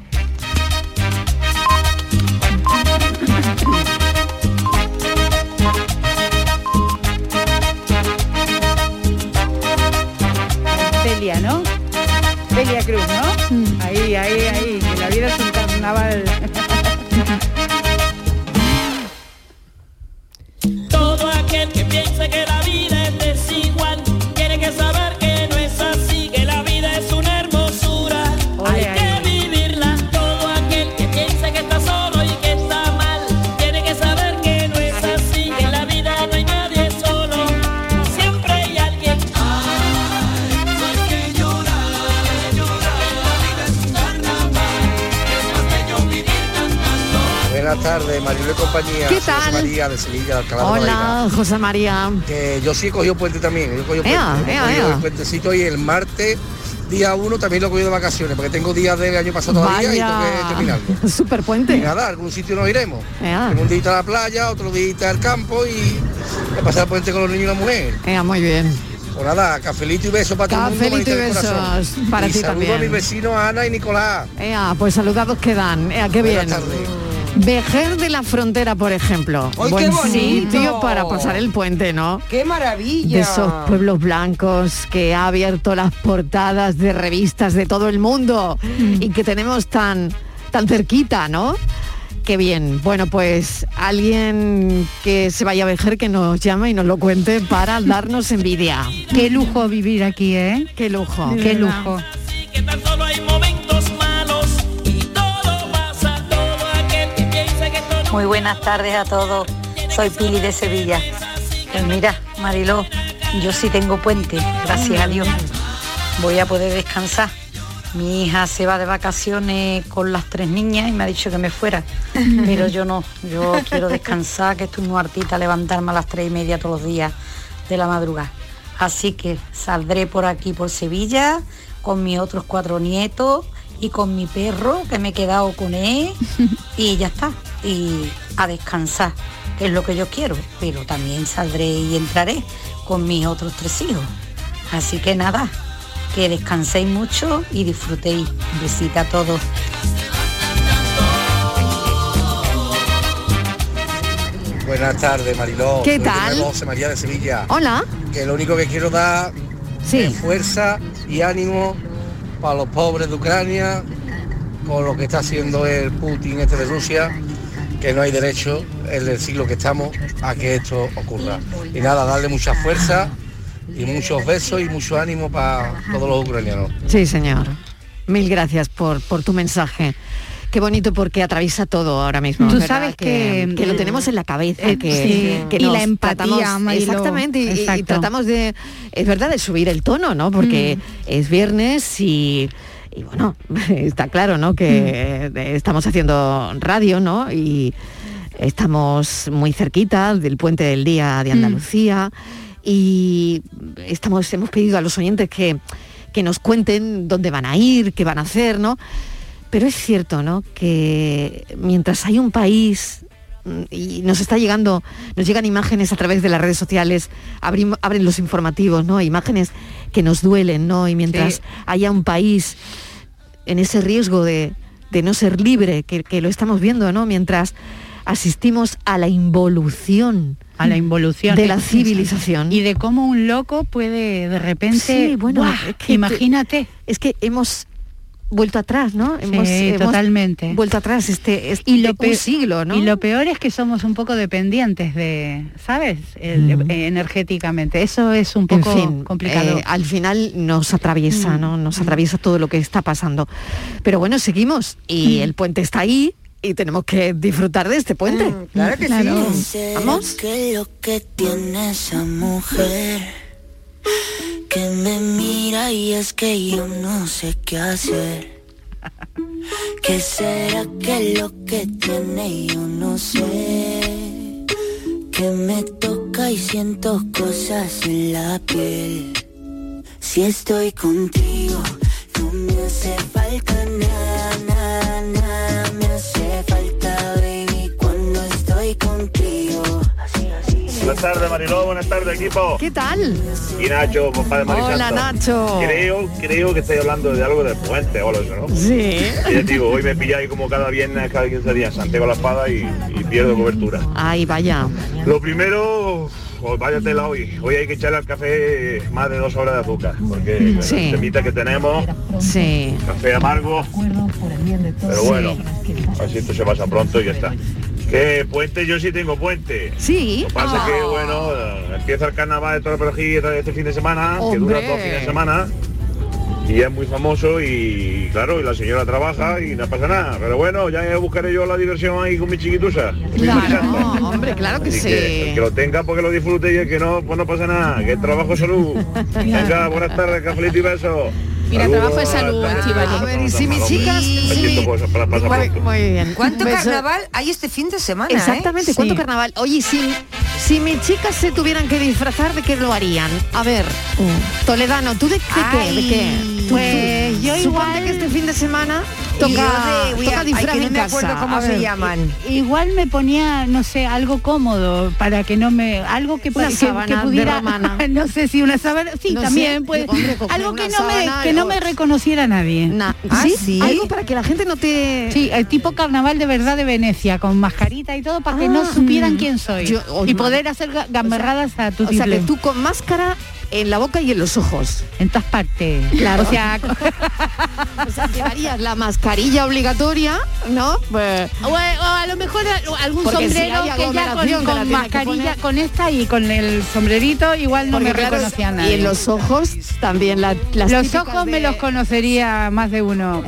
Celia, ¿no? Celia Cruz, ¿no? Ahí, ahí, ahí, que la vida es un carnaval. Todo aquel que piense que la vida Marilo y compañía. ¿Qué Soy José tal? María de Sevilla, de Alcalá de. Hola, José María. Que yo sí he cogido puente también. Yo he cogido Ea, puente. ea, He cogido ea. el puentecito y el martes, día 1, también lo he cogido de vacaciones, porque tengo días del año pasado todavía y tengo que terminarlo. Super puente. Y nada, algún sitio nos iremos. Ea. Un día a la playa, otro día al campo y a pasar el puente con los niños y la mujer. Ea, muy bien. Pues nada, cafelito y beso para todo el mundo. Y besos para y ti saludo también. a mis vecinos Ana y Nicolás. Ea, pues saludados quedan. Ea, qué bien. Buenas tardes. Vejer de la Frontera, por ejemplo. ¡Ay, qué Buen bonito! sitio para pasar el puente, ¿no? ¡Qué maravilla! De esos pueblos blancos que ha abierto las portadas de revistas de todo el mundo y que tenemos tan, tan cerquita, ¿no? Qué bien. Bueno, pues alguien que se vaya a Vejer que nos llame y nos lo cuente para darnos envidia. Qué lujo vivir aquí, ¿eh? Qué lujo. Qué lujo. que tan solo hay Muy buenas tardes a todos. Soy Pili de Sevilla. Pues mira, Mariló, yo sí tengo puente, gracias a Dios. Voy a poder descansar. Mi hija se va de vacaciones con las tres niñas y me ha dicho que me fuera. Pero yo no, yo quiero descansar, que estoy muy hartita, levantarme a las tres y media todos los días de la madrugada. Así que saldré por aquí, por Sevilla, con mis otros cuatro nietos y con mi perro, que me he quedado con él, y ya está. Y a descansar, que es lo que yo quiero. Pero también saldré y entraré con mis otros tres hijos. Así que nada, que descanséis mucho y disfrutéis. Un besito a todos. Buenas tardes, Mariló. ¿Qué tal? nuevo José María de Sevilla. Hola. Que lo único que quiero dar es fuerza y ánimo para los pobres de Ucrania, con lo que está haciendo el Putin este de Rusia, que no hay derecho en el siglo que estamos a que esto ocurra. Y nada, darle mucha fuerza y muchos besos y mucho ánimo para todos los ucranianos. Sí, señor. Mil gracias por, por tu mensaje. Qué bonito porque atraviesa todo ahora mismo. Tú ¿verdad? sabes que- que lo tenemos en la cabeza, Eh, que, sí. que Y nos la empatía, tratamos- exactamente, y- tratamos de, es verdad, de subir el tono, ¿no? Porque Mm. es viernes y, y bueno, está claro, ¿no? Que Mm. eh, estamos haciendo radio, ¿no? Y estamos muy cerquita del puente del día Mm. de Andalucía y estamos, hemos pedido a los oyentes que, que nos cuenten dónde van a ir, qué van a hacer, ¿no? Pero es cierto, ¿no? Que mientras hay un país mm, y nos está llegando, nos llegan imágenes a través de las redes sociales, abrim- abren los informativos, ¿no? Imágenes que nos duelen, ¿no? Y mientras Sí. haya un país en ese riesgo de, de no ser libre, que, que lo estamos viendo, ¿no? Mientras asistimos a la involución a la involución de la civilización. y de cómo un loco puede de repente Sí, bueno, ¡buah! es que imagínate es que hemos vuelto atrás, ¿no? Hemos, Sí, hemos totalmente. vuelto atrás este, este y lo un pe- siglo, ¿no? Y lo peor es que somos un poco dependientes de, ¿sabes? El- eh, energéticamente. Eso es un poco en fin, complicado. eh, al final nos atraviesa, ¿no? Nos atraviesa todo lo que está pasando. Pero bueno, seguimos y el puente está ahí y tenemos que disfrutar de este puente. claro que Sé Vamos. que lo que tiene esa mujer que me mira y es que yo no sé qué hacer. ¿Qué será que lo que tiene yo no sé? Que me toca y siento cosas en la piel. Si estoy contigo, no me hace falta nada, Buenas tardes, Mariló. Buenas tardes, equipo. ¿Qué tal? Y Nacho, compadre Marisanto. Hola, Nacho. Creo, creo que estáis hablando de algo del puente o algo ¿no? Sí. Y digo, hoy me pilláis como cada viernes, cada 15 días, Santiago la espada y, y pierdo cobertura. Ay, vaya. Lo primero, pues vaya tela hoy. Hoy hay que echarle al café más de dos horas de azúcar, porque Sí. la temita que tenemos, Sí. café amargo, pero bueno, así esto se pasa pronto y ya está. ¿Qué puente? Yo sí tengo puente. Sí. Lo que pasa que, Ah. bueno, empieza el carnaval de Torreperogil este fin de semana, que dura dos fines de semana, y es muy famoso y, claro, y la señora trabaja y no pasa nada. Pero bueno, ya buscaré yo la diversión ahí con mi chiquitusa. Claro, hombre, claro que Así que, el sí. que lo tenga porque lo disfrute y el que no, pues no pasa nada. Que el trabajo salud. Venga, buenas tardes, cafelito y beso. Mira, Saludos, trabajo es salud. Estivali. A ver, y si mis chicas... Muy- bien. ¿Cuánto Beso- carnaval hay este fin de semana? eh? Exactamente, ¿cuánto carnaval? Oye, si, si mis chicas se tuvieran que disfrazar, ¿de qué lo harían? A ver, Toledano, ¿tú de, de qué? ¿De qué? Tú- Pues tú- yo suponte igual- que este fin de semana toca, yo de- voy a- toca ay, disfraz que no en me casa. acuerdo cómo A se ver, llaman. Igual me ponía, no sé, algo cómodo para que no me, algo que, Una que- que pudiera, no sé si una sábana, sí, No también sé, pues, hombre, algo que no me, que no me reconociera nadie. Na- Ah, ¿sí? sí. Algo para que la gente no te... Sí, el tipo carnaval de verdad de Venecia, con mascarita y todo, para que no Ah, supieran mm. quién soy. Yo- oh, y poder hacer ga- gamberradas a tu O sea, que tú con máscara en la boca y en los ojos. En todas partes. Claro. O sea, O sea, llevarías la mascarilla obligatoria, ¿no? Pues, o, o a lo mejor algún Porque sombrero que ya con, mascarilla, con esta y con el sombrerito, igual no porque me claro, reconocía Y nadie. en los ojos también la, las Los ojos me los conocería más de uno.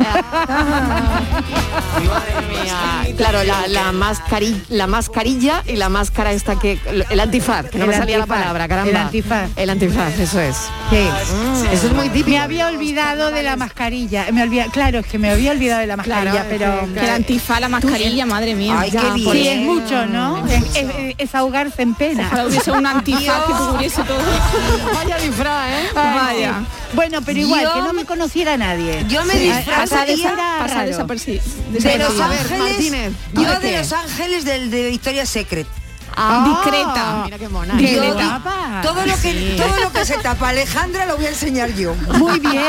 Mía, Claro, la, la, mascarilla, la mascarilla y la máscara esta que... El antifaz, que no El me salía la antifaz, palabra, caramba. el antifaz. El antifaz, eso es. Sí. Mm, eso es muy típico. Me había olvidado de la mascarilla. Me olvida, claro, es que me había olvidado de la mascarilla, Claro, pero es que- El antifaz, la mascarilla, madre mía. Ay, qué bien. sí, es mucho, ¿no? Es, es- es ahogarse en pena. Ojalá hubiese un antifaz que cubriese todo. Vaya disfraz, ¿eh? Ay, Vaya. sí. Bueno, pero igual, Yo- que no me conociera nadie. Yo me Sí, disfrazaría desaperci- de los ángeles. Martínez, yo ¿de los ángeles del de Victoria's Secret. Ah, Discreta. Mira qué mona. ¿Qué Yo- le tapa? todo lo que Sí. todo lo que se tapa Alejandra lo voy a enseñar yo. Muy bien.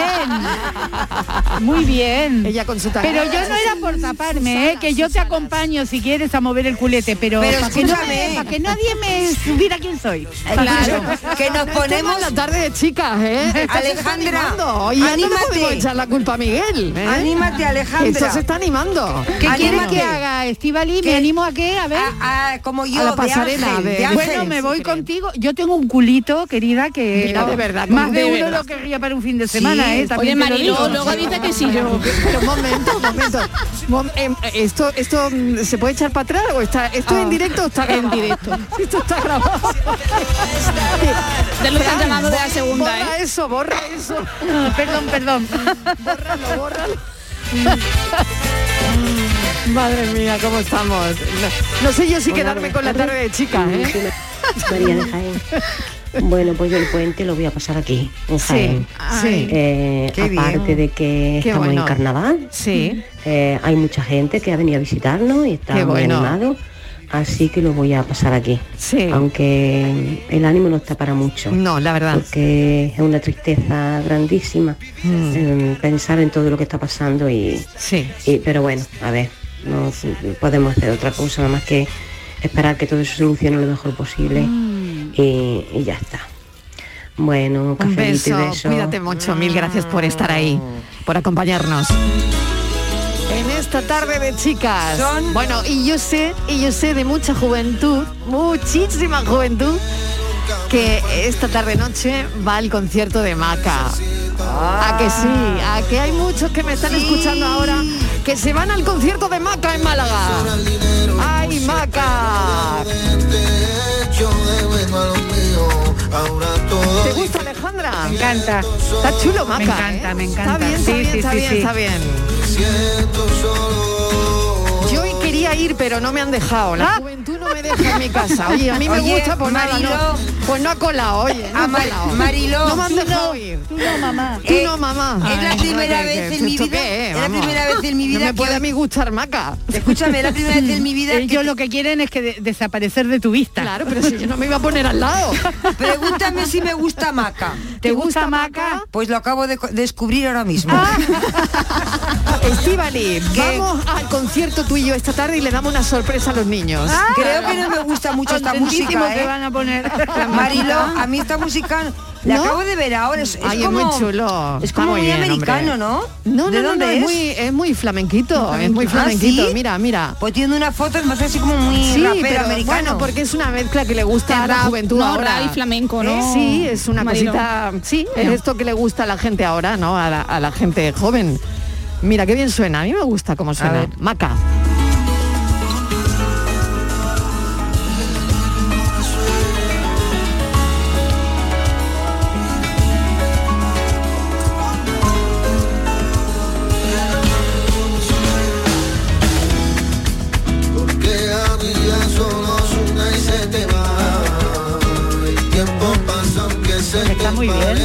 Muy bien. Ella con su Pero yo no era por taparme, ¿eh? que yo te acompaño si quieres a mover el culete, pero, Pero para, que no escúchame. me- para que nadie me supiera quién soy. Claro, que nos Ponemos la tarde de chicas, ¿eh? Alejandra. Y no anímate. podemos echar la culpa a Miguel. ¿eh? Anímate, Alejandra. Esto se está animando. ¿Qué quieres que haga, Estivali? ¿Me animo a qué? A ver. a, a- como yo A la de ángel, de- de de- ángel. Bueno, me voy contigo. Yo tengo un culito, querida, que Mira, de verdad, más de, uno verdad. lo querría para un fin de semana, Sí. ¿eh? Oye, También te lo Mariló, digo. luego dice que sí yo. Pero un momento, un momento. Mom- em, esto, esto mm, se puede echar para atrás o está esto en directo o está En grabado? directo. Esto está grabado. Ya lo están llamando de la segunda, borra ¿eh? eso, borra eso. Ah, perdón, perdón. Bórralo, bórralo. Madre mía, ¿cómo estamos? No, no sé yo si quedarme con la tarde de chicas, ¿eh? María de Jaén. Bueno, pues yo el puente lo voy a pasar aquí, en Sí, Jaén. sí. Eh, aparte bien. de que Qué estamos bueno. en carnaval, Sí. eh, hay mucha gente que ha venido a visitarnos y está Qué muy bueno. animado. así que lo voy a pasar aquí. Aunque el ánimo no está para mucho. No, la verdad. Porque es una tristeza grandísima Mm. eh, pensar en todo lo que está pasando y, Sí. y- pero bueno, a ver, no podemos hacer otra cosa nada más que esperar que todo eso se solucione lo mejor posible y, y ya está. Bueno, Un beso, beso. cuídate mucho, mil gracias por estar ahí, por acompañarnos. En esta tarde de chicas. Bueno, y yo sé, y yo sé de mucha juventud, muchísima juventud, que esta tarde noche va al concierto de Maca. A que sí, a que hay muchos que me están escuchando ahora que se van al concierto de Maca en Málaga. ¡Ay, Maca! ¿Te gusta Alejandra? Me encanta. Está chulo, Maca. Me encanta, ¿eh? me encanta. Está bien, está Sí, bien, sí, está sí, bien, sí. está bien. Yo hoy quería ir, pero no me han dejado. La Ah. Me deja en mi casa. Oye, a mí me Oye, gusta, pues nada, Mariló. no. Pues no ha colado, oye. No ha Mar- colado. Mariló. No me han dejado no, ir. Tú no, mamá. Tú Eh, no, mamá. es la primera ¿qué- vez en mi vida- qué es? la primera vez en mi vida No me que puede hoy- a mí gustar Maca. Escúchame, es la primera vez en mi vida que Ellos lo que quieren es que de- desaparecer de tu vista. Claro, pero si yo no me iba a poner al lado. Pregúntame si me gusta Maca. ¿Te gusta Maca? Pues lo acabo de descubrir ahora mismo. Ah. Estivali, vamos al concierto tú y yo esta tarde y le damos una sorpresa a los niños. Creo que no me gusta mucho esta música, ¿eh? van a poner. Marilo, a mí esta música la ¿No? acabo de ver ahora. Es, es Ay, como, es muy chulo. Es como muy muy, bien, americano, hombre. ¿no? No, ¿De no, no, dónde no, es? es muy, es muy flamenquito, es muy Ah, flamenquito. ¿sí? Mira, mira. Pues tiene una foto, me hace así como muy Sí, rapero pero americano. bueno, porque es una mezcla que le gusta a la juventud no, ahora. y flamenco, ¿no? ¿Eh? Sí, es una Marilo. cosita, sí, es esto que le gusta a la gente ahora, ¿no? A la, a la gente joven. Mira, qué bien suena, a mí me gusta cómo suena. ver. Maca. Muy bien.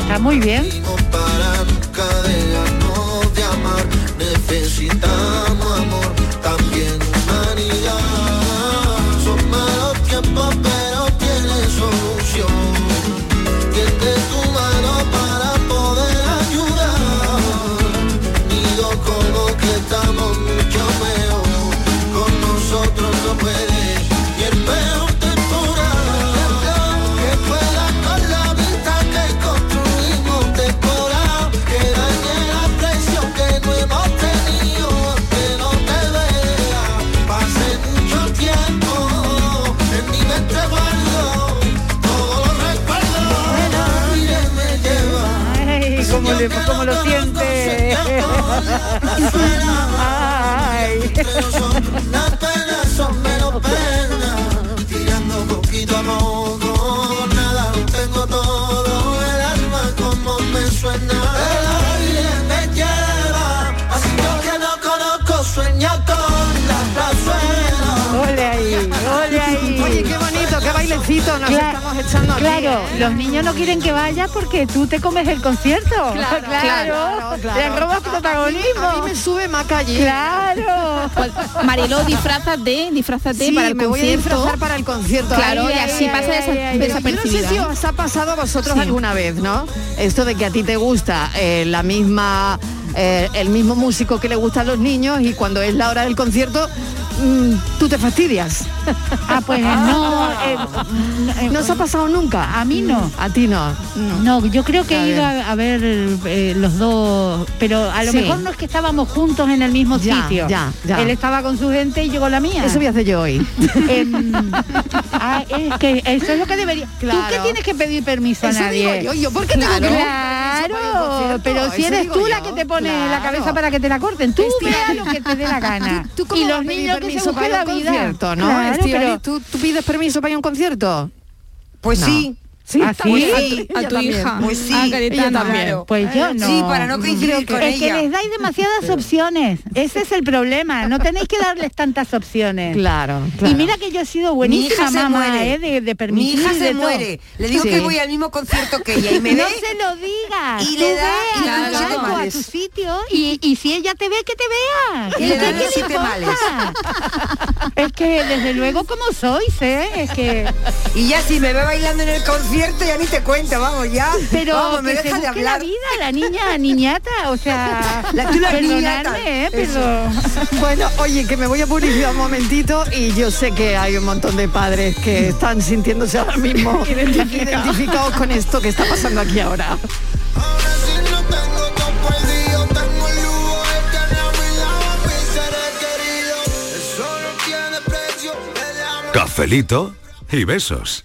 Está muy bien. Le, cómo lo siente. Ay. Nos Cla- estamos echando aquí. Claro, ¿eh? los niños no quieren que vayas porque tú te comes el concierto. Claro, claro, claro. Le robas protagonismo. A mí me sube Maca allí. Claro. Pues, Mariló, disfrázate, disfrázate Sí, para el me voy a concierto. disfrazar para el concierto. Claro, Ay, y así ay, pasa ay, ay, ay. Yo no sé si os ha pasado a vosotros Sí. alguna vez, ¿no? Esto de que a ti te gusta eh, la misma, eh, el mismo músico que le gusta a los niños y cuando es la hora del concierto mm, tú te fastidias. Ah, pues no. eh, eh, ¿No os ha pasado nunca? A mí no. A ti no. No, yo creo que A he ido a, a ver eh, los dos, pero a lo Sí. mejor no es que estábamos juntos en el mismo Ya, sitio. ya, ya. Él estaba con su gente y yo con la mía. Eso voy a hacer yo hoy. Em, ah, es que eso es lo que debería. ¿Tú Claro. qué tienes que pedir permiso a nadie? digo yo, yo, ¿por qué tengo que Claro, pero si eres tú la que te pone la claro. cabeza para que te la corten, tú Estivali, vea lo que te dé la gana. ¿Tú, tú y los niños que se para la un vida. concierto, ¿no? Claro, Estivali, pero- ¿tú, ¿tú pides permiso para ir a un concierto? Pues No. sí. Sí, ¿Ah, sí? Pues a tu hija. Pues sí, Ah, también. claro. Pues yo no. Sí, para no coincidir con es ella. que les dais demasiadas opciones. Ese es el problema. No tenéis que darles tantas opciones. Claro, Y mira que yo he sido buenísima mamá. ¿eh? de, de Mi permitir hija se de todo. muere. Le digo Sí. que voy al mismo concierto que ella y me ve. no se lo digas. y le da- y a tu a tu sitio y, y si ella te ve, que te vea. Y le ¿Qué- da qué le siete males. Es que desde luego como sois, ¿eh? Es que... Y ya si me ve bailando en el concierto ya ni te cuento, vamos, ya. Pero vamos, me deja de busque la hablar. vida, la niña, niñata, o sea, La- tú la niñata, ¿eh? Pero... Bueno, oye, que me voy a publicidad un momentito y yo sé que hay un montón de padres que están sintiéndose ahora mismo Identificados. identificados con esto que está pasando aquí ahora. Cafelito y besos.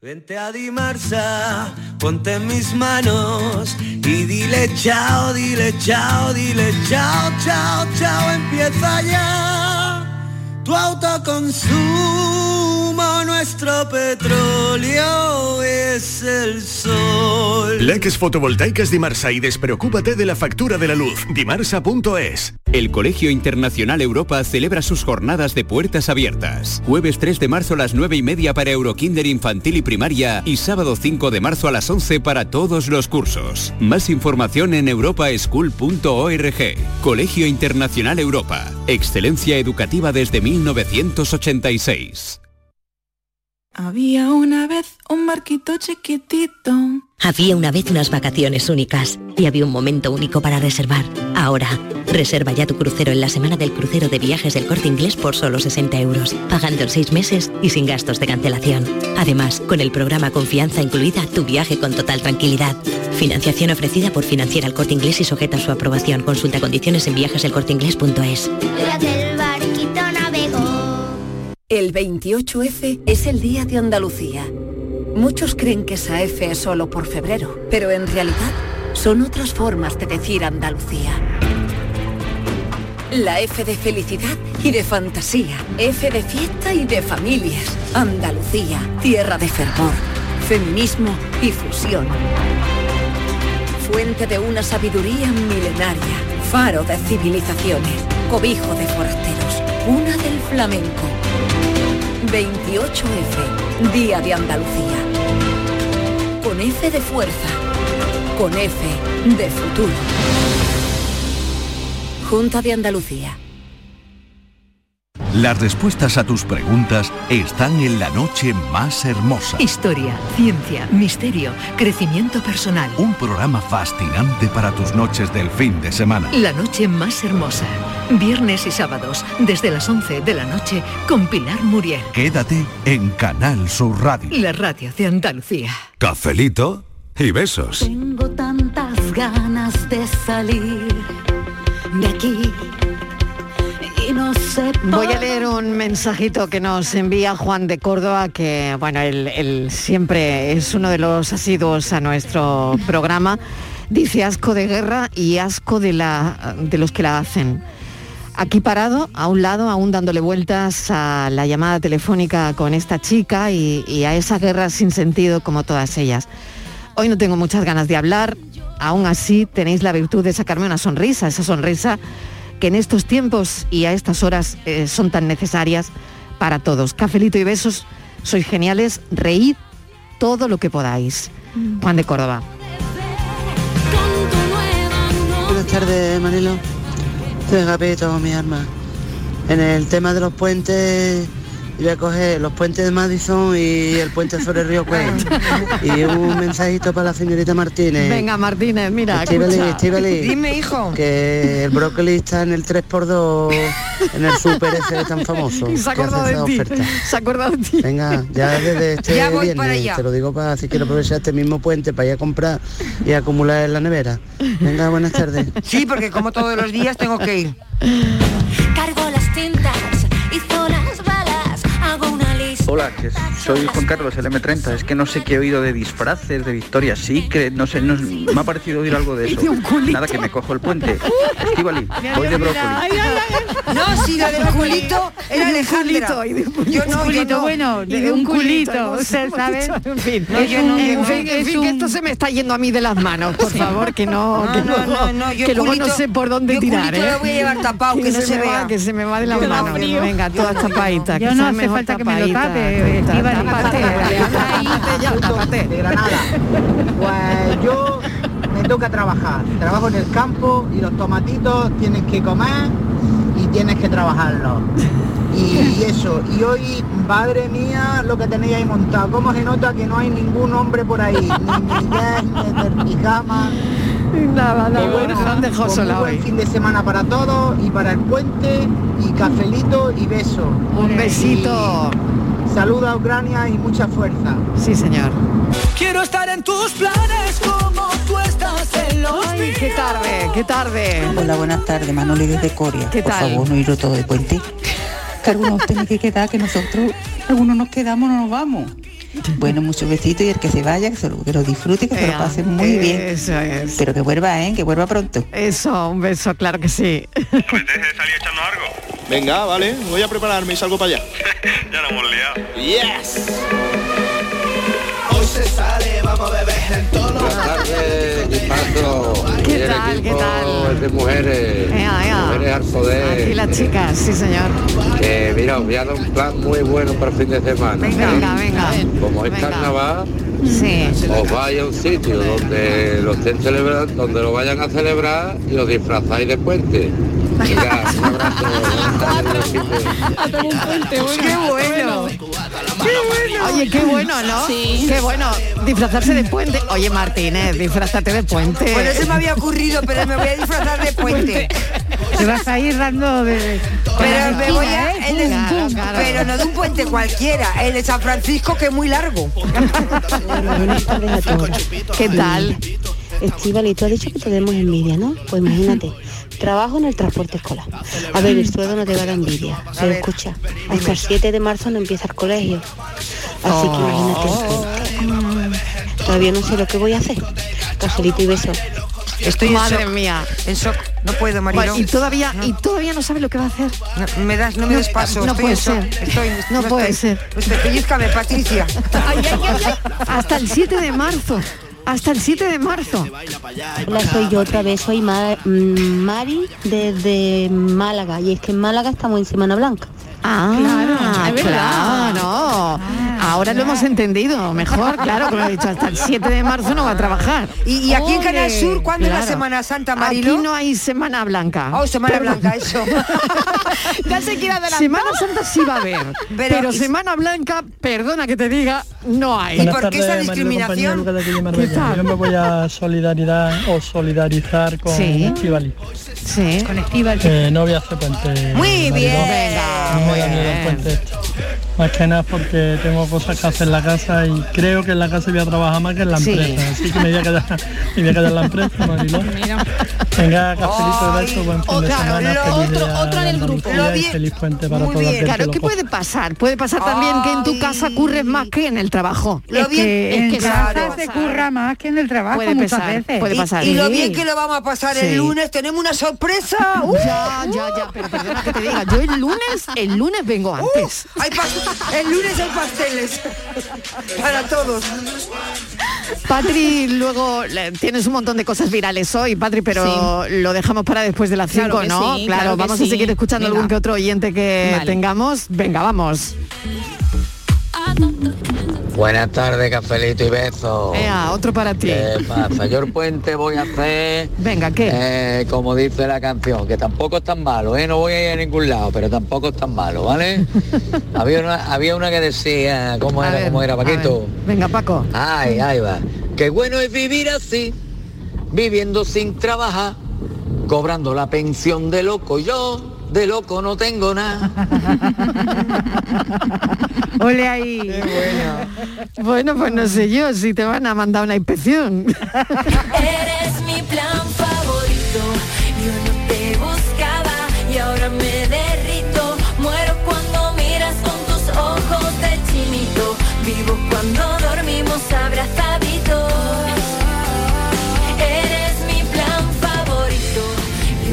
Vente a Dimarsa, ponte mis manos y dile chao, dile chao, dile chao, chao, chao, empieza ya tu autoconsumo, nuestro petróleo es el sol. Leques fotovoltaicas Dimarsa y despreocúpate de la factura de la luz. Dimarsa.es. El Colegio Internacional Europa celebra sus jornadas de puertas abiertas. Jueves 3 de marzo a las 9 y media para Eurokinder infantil y primaria y sábado 5 de marzo a las 11 para todos los cursos. Más información en europaschool.org. Colegio Internacional Europa. Excelencia educativa desde 1986. Había una vez un barquito chiquitito. Había una vez unas vacaciones únicas y había un momento único para reservar. Ahora, reserva ya tu crucero en la semana del crucero de viajes del corte inglés por solo 60 euros, pagando en seis meses y sin gastos de cancelación. Además, con el programa Confianza incluida, tu viaje con total tranquilidad. Financiación ofrecida por Financiera al Corte Inglés y sujeta a su aprobación. Consulta condiciones en viajeselcorteinglés.es. el barquito navegó. El 28F es el Día de Andalucía. Muchos creen que esa F es solo por febrero, pero en realidad son otras formas de decir Andalucía. La F de felicidad y de fantasía, F de fiesta y de familias. Andalucía, tierra de fervor, feminismo y fusión. Fuente de una sabiduría milenaria, faro de civilizaciones, cobijo de forasteros, una del flamenco. 28F, Día de Andalucía. Con F de fuerza, con F de futuro. Junta de Andalucía. Las respuestas a tus preguntas están en la noche más hermosa. Historia, ciencia, misterio, crecimiento personal. Un programa fascinante para tus noches del fin de semana. La noche más hermosa. Viernes y sábados, desde las 11 de la noche, con Pilar Muriel. Quédate en Canal Sur Radio. La radio de Andalucía. Cafelito y besos. Tengo tantas ganas de salir de aquí no sé Voy a leer un mensajito que nos envía Juan de Córdoba, que bueno, él, él siempre es uno de los asiduos a nuestro programa. Dice asco de guerra y asco de, la, de los que la hacen. Aquí parado, a un lado, aún dándole vueltas a la llamada telefónica con esta chica y, y a esa guerra sin sentido como todas ellas. Hoy no tengo muchas ganas de hablar, aún así tenéis la virtud de sacarme una sonrisa, esa sonrisa que en estos tiempos y a estas horas eh, son tan necesarias para todos. Cafelito y besos, sois geniales, reíd todo lo que podáis. Juan de Córdoba. Buenas tardes, Manilo. Agapito, mi arma. En el tema de los puentes, voy a coger los puentes de Madison y el puente sobre el río Cuen. Y un mensajito para la señorita Martínez. Venga, Martínez, mira, Dime, hijo. Que el brócoli está en el 3x2 en el super ese tan famoso. Y se ha acordado de ti. Se ha acordado de ti. Venga, ya desde este Ya voy viernes, para allá. te lo digo para si quiero aprovechar este mismo puente para ir a comprar y acumular en la nevera. Venga, buenas tardes. Sí, porque como todos los días tengo que ir. Cargo las tintas y zonas Hola, que soy Juan Carlos, el M30. Es que no sé qué he oído de disfraces, de Victoria's Secret, no sé, no, me ha parecido oír algo de eso. Dice un culito. Nada, que me cojo el puente. Estivali, voy de brócoli. No, si lo del culito era Alejandra. Yo no, yo culito, no. bueno, de un culito, usted sabe. En fin, en fin, que esto se me está yendo a mí de las manos, por favor, que no, No, que no, luego, no, no, yo que luego no culito- sé por dónde yo tirar, ¿eh? lo voy a llevar tapado, que no se me vea. va, que se me va de las manos. Venga, todas tapaditas. Yo que no hace mejor falta que me lo tapaditas. tape, De Granada. Pues yo me toca trabajar. Trabajo en el campo y los tomatitos tienes que comer y tienes que trabajarlos. Y eso, y hoy, madre mía, lo que tenéis ahí montado. ¿Cómo se nota que no hay ningún hombre por ahí? Ni Miguel, ni del pijama. Nada, nada, bueno, dejado pues buen fin de semana para todos y para el puente y cafelito y beso. Un besito. Y Saluda a Ucrania y mucha fuerza. Sí, señor. Quiero estar en tus planes como tú estás en los Ay, qué tarde, qué tarde. Hola, buenas tardes, Manoli desde Coria. ¿Qué Por tal? favor, no ir todo de puente. Que algunos tienen que quedar, que nosotros, algunos nos quedamos, no nos vamos. Bueno, muchos besitos y el que se vaya, que, se lo, que lo disfrute, que se lo Ea, pase muy bien. Eso es. Pero que vuelva, ¿eh? Que vuelva pronto. Eso, un beso, claro que sí. Venga, vale, voy a prepararme y salgo para allá. ya lo hemos liado. Yes. Hoy se sale, vamos a beber en todos los Buenas tardes. ¿Qué Y el tal, qué equipo tal? es de mujeres. Ea, ea. Mujeres al poder. Aquí las chicas, sí, señor. Que mira, os voy a dar un plan muy bueno para el fin de semana. Venga, venga. Como es Venga. carnaval, Sí. os vais a un sitio donde lo estén celebrando, donde lo vayan a celebrar y os disfrazáis de puente. Venga, un abrazo. Qué bueno. Qué bueno. Oye, qué bueno, ¿no? Qué bueno. Disfrazarse de puente. Oye, Martínez, disfrazate de puente. Pues no se me había ocurrido, pero me voy a disfrazar de puente. Te vas a ir dando de... Pero me voy a... ¿eh? el de- Claro, claro. Pero no de un puente cualquiera, el de San Francisco que es muy largo. ¿Qué tal? Estivali, tú has dicho que tenemos envidia, ¿no? Pues imagínate, trabajo en el transporte escolar. A ver, el sueldo no te va a dar envidia, pero escucha, hasta el 7 de marzo no empieza el colegio. Así que imagínate el puente. Todavía no sé lo que voy a hacer. Cafelito y beso. Estoy en Madre shock. mía. En shock. No puedo, Marilo. Bueno, y todavía y todavía no sabe lo que va a hacer. No, me das, no me des paso. No estoy puede en shock. ser. Estoy, No puede estoy. ser. Usted, pellizcame, Patricia. Ay, ay, ay, ay. Hasta el 7 de marzo. Hasta el 7 de marzo. Hola, soy yo otra vez, soy Ma- mm, Mari desde Málaga. Y es que en Málaga estamos en Semana Blanca. Ah, Claro, es verdad. claro. Ahora lo hemos entendido mejor, claro, como he dicho, hasta el 7 de marzo no va a trabajar. Y, y aquí en Canal. Sur, ¿cuándo es la. Semana Santa, Marilo? Aquí no hay Semana Blanca. Oh, Semana Pero- Blanca, eso. ya se quiere adelantar. Semana Santa sí va a haber, Pero- pero, Semana Blanca, perdona que te diga, no hay. ¿Y por qué esa discriminación? Yo me voy a solidaridad o solidarizar con Sí. Estivali. Sí. Con Estíbal. Que no voy a hacer puente. Muy bien. No me da Más que nada porque tengo cosas que hacer en la casa y creo que en la casa voy a trabajar más que en la Sí. empresa. Así que me voy a quedar, me voy a quedar en la empresa, Mariló. Venga, cafelito de beso, buen fin de Claro, semana, lo feliz otro- día otro en el grupo. Lo bien- feliz puente para muy todas bien. Claro, ¿qué puede pasar? Puede pasar también que en tu casa curres más que en el trabajo. Lo Es bien- que es en que casa claro. se curra más que en el trabajo Puede muchas pasar, veces. puede Y- pasar. Y, lo Sí. bien que lo vamos a pasar Sí. el lunes, tenemos una sorpresa. ¡Uh! Ya, ya, ya, pero perdona que te diga, yo el lunes, el lunes vengo antes. Hay el lunes hay pasteles para todos. Patri, luego tienes un montón de cosas virales hoy, Patri, pero lo dejamos para después de las Claro 5, que ¿no? sí, claro, claro que vamos sí. a seguir escuchando Venga. algún que otro oyente que Vale. tengamos. Venga, vamos. Buenas tardes, cafelito y besos. Ea, otro para ti. ¿Qué pasa? Yo el puente voy a hacer... Venga, ¿qué? Eh, como dice la canción, que tampoco es tan malo, ¿eh? No voy a ir a ningún lado, pero tampoco es tan malo, ¿vale? había, una, había una que decía, ¿cómo A era, ver, cómo era. Paquito? Venga, Paco. Ay, ahí va. Qué bueno es vivir así, viviendo sin trabajar, cobrando la pensión de loco. Yo de loco no tengo nada. Ole ahí. Bueno, pues no sé yo si te van a mandar una inspección. Eres mi plan.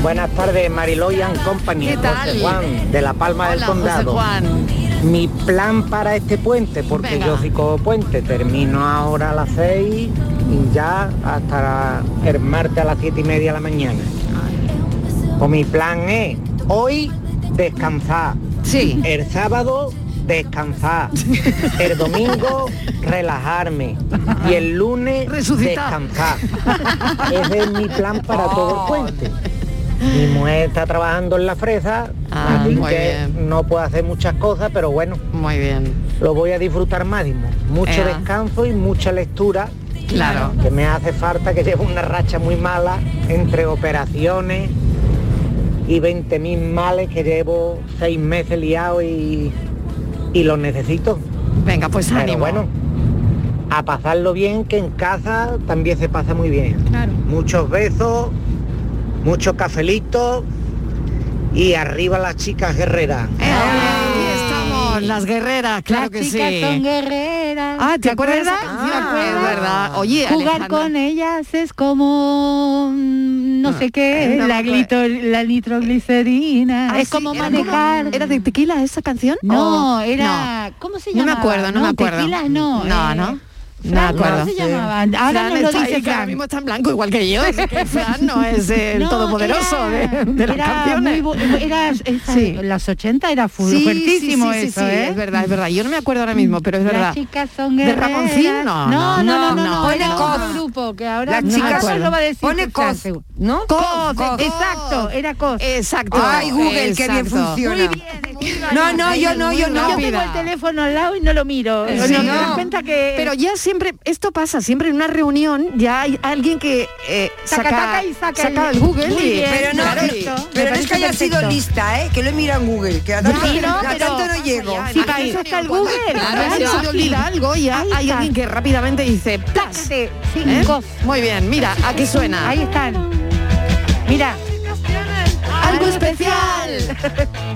Buenas tardes, Mariloy and Company. ¿Qué tal? José Juan, de La Palma del José Condado. Juan. Mi plan para este puente, porque Venga. yo fico puente, termino ahora a las 6 y ya hasta el martes a las siete y media de la mañana. Pues mi plan es hoy descansar. Sí. El sábado descansar. El domingo relajarme. Y el lunes Resucitar. descansar. Ese es mi plan para todo el puente. Mi mujer está trabajando en la fresa, Ah, así muy que no puedo hacer muchas cosas, pero bueno. Muy bien. Lo voy a disfrutar máximo. Mucho Ea. descanso y mucha lectura. Claro. Que me hace falta que llevo una racha muy mala entre operaciones y 20.000 males que llevo seis meses liado y, y los necesito. Venga, pues Pero ánimo. bueno, a pasarlo bien, que en casa también se pasa muy bien. Muchos besos, muchos cafelitos y arriba las chicas guerreras. Aquí estamos, las guerreras, claro Las que chicas sí. son guerreras. Ah, ¿te acuerdas de esa canción? Ah, Es verdad. Oye, Jugar Alejandra. con ellas es como mm, no sé qué, no la, glito- la nitroglicerina. Ah, es sí, como era manejar. ¿Era de tequila esa canción? No, ¿O- era. ¿Cómo se No me acuerdo, no me acuerdo. Tequila no. No, eh, no. No Fran, acuerdo. ¿Cómo se llamaba? Ahora Fran nos lo dice que ahora Fran. mismo está en blanco igual que yo. que Fran no es el No, todopoderoso era- de, de las era canciones. muy era esa- Sí. Las 80 era fu- Sí, fuertísimo sí, sí, eso, sí, ¿eh? es verdad, es verdad. Yo no me acuerdo ahora mismo, pero es Las verdad. chicas son ¿De guerreras. Ramoncín? No, no, no, no, no, no, no. era Pone otro grupo que ahora Las no chicas acuerdo, lo va a decir pone Fran, seguro. ¿no? Coz. exacto, era Coz. Exacto. Ay, Google, qué bien funciona. Muy bien, No, no, yo no, yo no. Yo tengo el teléfono al lado y no lo miro. Sí. No, me No. das cuenta que Pero ya siempre, esto pasa, siempre en una reunión ya hay alguien que eh, saca, taca y saca el- el Google Muy y bien, Pero no, claro, pero no es que haya sido lista, ¿eh? Que lo he mirado en Google, que a tanto, Sí, no, a pero- tanto no llego. En para la eso está el Google. Claro, algo y hay alguien que rápidamente dice ¡plas! ¿Eh? Muy bien, mira, aquí suena. Ahí están. Mira. Algo especial.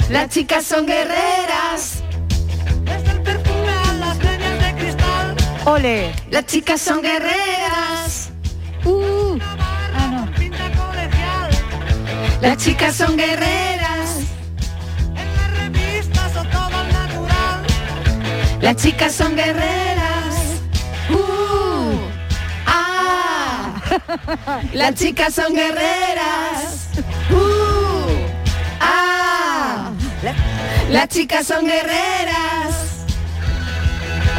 Las chicas son guerreras. Ole. Las chicas son guerreras. Uh. Ah, no. Las chicas son guerreras. Las chicas son guerreras. Uh, ah. Las chicas son guerreras. Uh, ah. Las chicas son guerreras.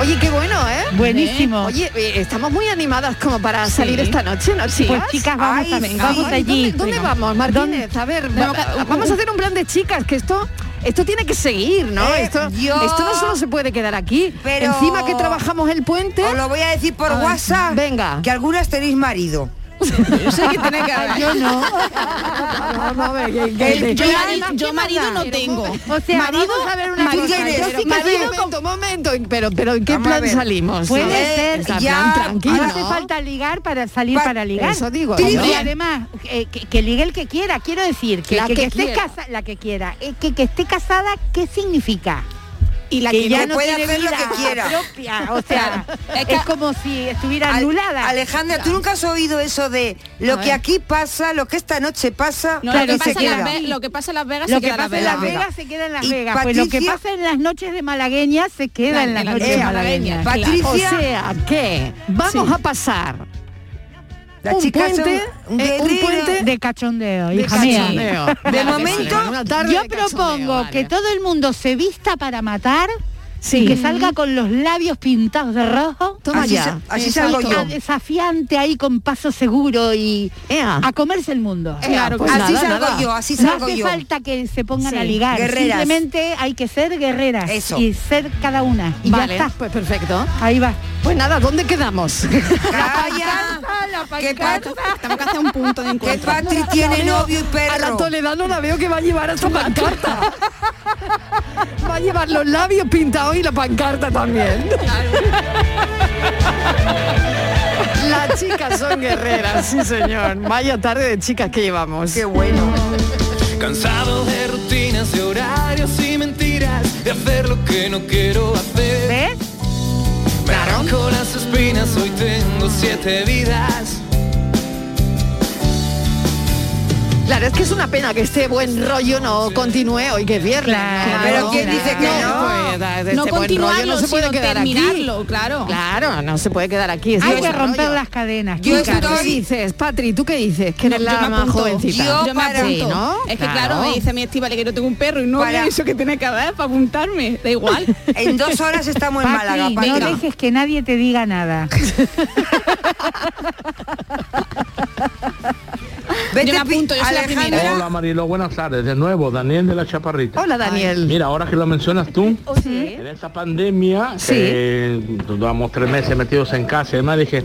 Oye, qué bueno, ¿eh? Buenísimo. Oye, eh, estamos muy animadas como para salir esta noche, ¿no, chicas? Pues chicas, vamos, Ay, a, vamos allí. ¿Dónde, vamos, Martínez? A ver, va- vamos a hacer un plan de chicas, que esto esto tiene que seguir, ¿no? Eh, esto, yo- esto no solo se puede quedar aquí. Pero- Encima que trabajamos el puente. Os lo voy a decir por A ver, WhatsApp. venga. Que algunas tenéis marido. Eso que tiene que haber. Yo no. Vamos a ver, que- que- Eh, yo, que- mari- ¿qué yo marido no Pero tengo. O sea, marido, vamos a ver una marido cosa. tienes. Yo sí Marido, momento, momento, pero, pero ¿en qué plan salimos? Puede Eh, ser, ya, plan tranquilo. No hace falta ligar para salir Pa- para ligar. eso digo, ¿no? Y además, eh, que, que ligue el que quiera. Quiero decir, que, La que- que que esté quiera. casa- la que quiera. Eh, que, que esté casada, ¿qué significa? Y la que que, ya no puede tiene hacer lo que quiera. propia. O sea, Es es, que- como si estuviera anulada. Alejandra, ¿tú nunca has oído eso de lo que aquí pasa, lo que esta noche pasa, No, Claro, lo, que pasa en Las lo que pasa en Las Vegas lo se que queda pasa en Las Vegas. Se queda en Las Vegas. Pues lo que Patricia- pasa en las noches de malagueñas se queda en las noches noches malagueñas. malagueñas. Patricia, O sea que vamos Sí. a pasar las un chicas puente, un puente De cachondeo, de hija mía. De momento, Yo propongo que todo el mundo se vista para matar y que salga con los labios pintados de rojo. Toma Así ya. así salgo yo. Desafiante ahí con paso seguro y a comerse el mundo. Claro, pues Así nada, salgo nada. yo, así salgo No hace yo. falta que se pongan Sí, a ligar. guerreras. Simplemente hay que ser guerreras Eso. y ser cada una. Y Vale, ya está. pues perfecto. Ahí va. Pues nada, ¿dónde quedamos? ¡Calla! Que Tenemos que hacer un punto de encuentro. Patri tiene novio y perro. A la Toledano la veo que va a llevar esta pancarta. Va a llevar los labios pintados y la pancarta también. Las chicas son guerreras, sí señor. Vaya tarde de chicas que llevamos. Qué bueno. Cansado de rutinas, de horarios y mentiras, de hacer lo que no quiero hacer. ¿Ves? Me arranco las espinas, hoy tengo siete vidas. Claro, es que es una pena que este buen rollo no continúe hoy que es viernes. Claro, ¿no? Pero ¿quién dice que no? No este continuarlo, no se puede sino quedar aquí. terminarlo, claro. Claro, no se puede quedar aquí. Hay que romper rollo. las cadenas. Yo chicas. ¿Qué estoy- dices, Patri? ¿Tú qué dices? Que eres Yo la me más jovencita. Yo Yo me apunto. Sí, ¿no? Es que Claro. claro, me dice mi estiva que yo tengo un perro y no Para- eso que tiene que ver para apuntarme. Da igual. En dos horas estamos en Patri, Málaga, no dejes que nadie te diga nada. Vete, Yo me apunto, yo soy la primera. Hola Marilo, buenas tardes. De nuevo, Daniel de la Chaparrita. Hola, Daniel. Mira, ahora que lo mencionas tú, en esta pandemia, Sí. que tres meses metidos en casa y demás, dije,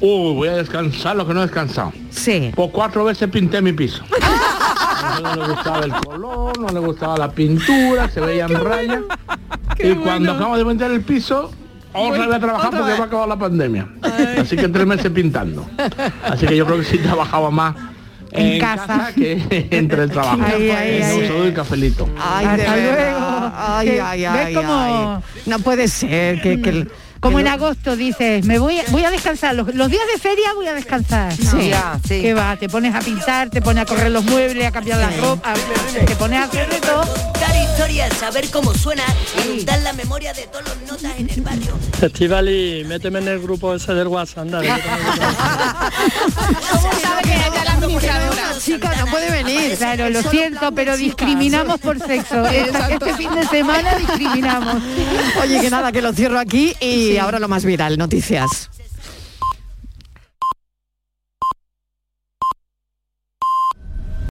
uy, voy a descansar lo que no he descansado. Sí. Por cuatro veces pinté mi piso. A no le gustaba el color, no le gustaba la pintura, se veían rayas. Y cuando acabo de pintar el piso, otra vez a trabajar porque va a acabar la pandemia. Así que tres meses pintando. Así que yo creo que sí trabajaba más En en, casa. casa. que entre el trabajo. Ay, ay, No ay. se doy cafelito. Ay, de Hasta luego. Ay, ay, ¿ves ay. No puede ser que, que- Como que en agosto dices, me voy, voy a descansar, los, los días de feria voy a descansar. Sí. Ya, sí. ¿Qué va? Te pones a pintar, te pones a correr los muebles, a cambiar la ropa, a- te pones a hacer de todo. Contar historias, saber cómo suena, inundar la memoria de todos los notas en el barrio. Estivali, méteme en el grupo ese del WhatsApp, anda. Una chica no puede venir. Claro, lo siento, pero discriminamos por sexo. Esta- este fin de semana discriminamos. Oye, que nada, que lo cierro aquí y ahora lo más viral, noticias.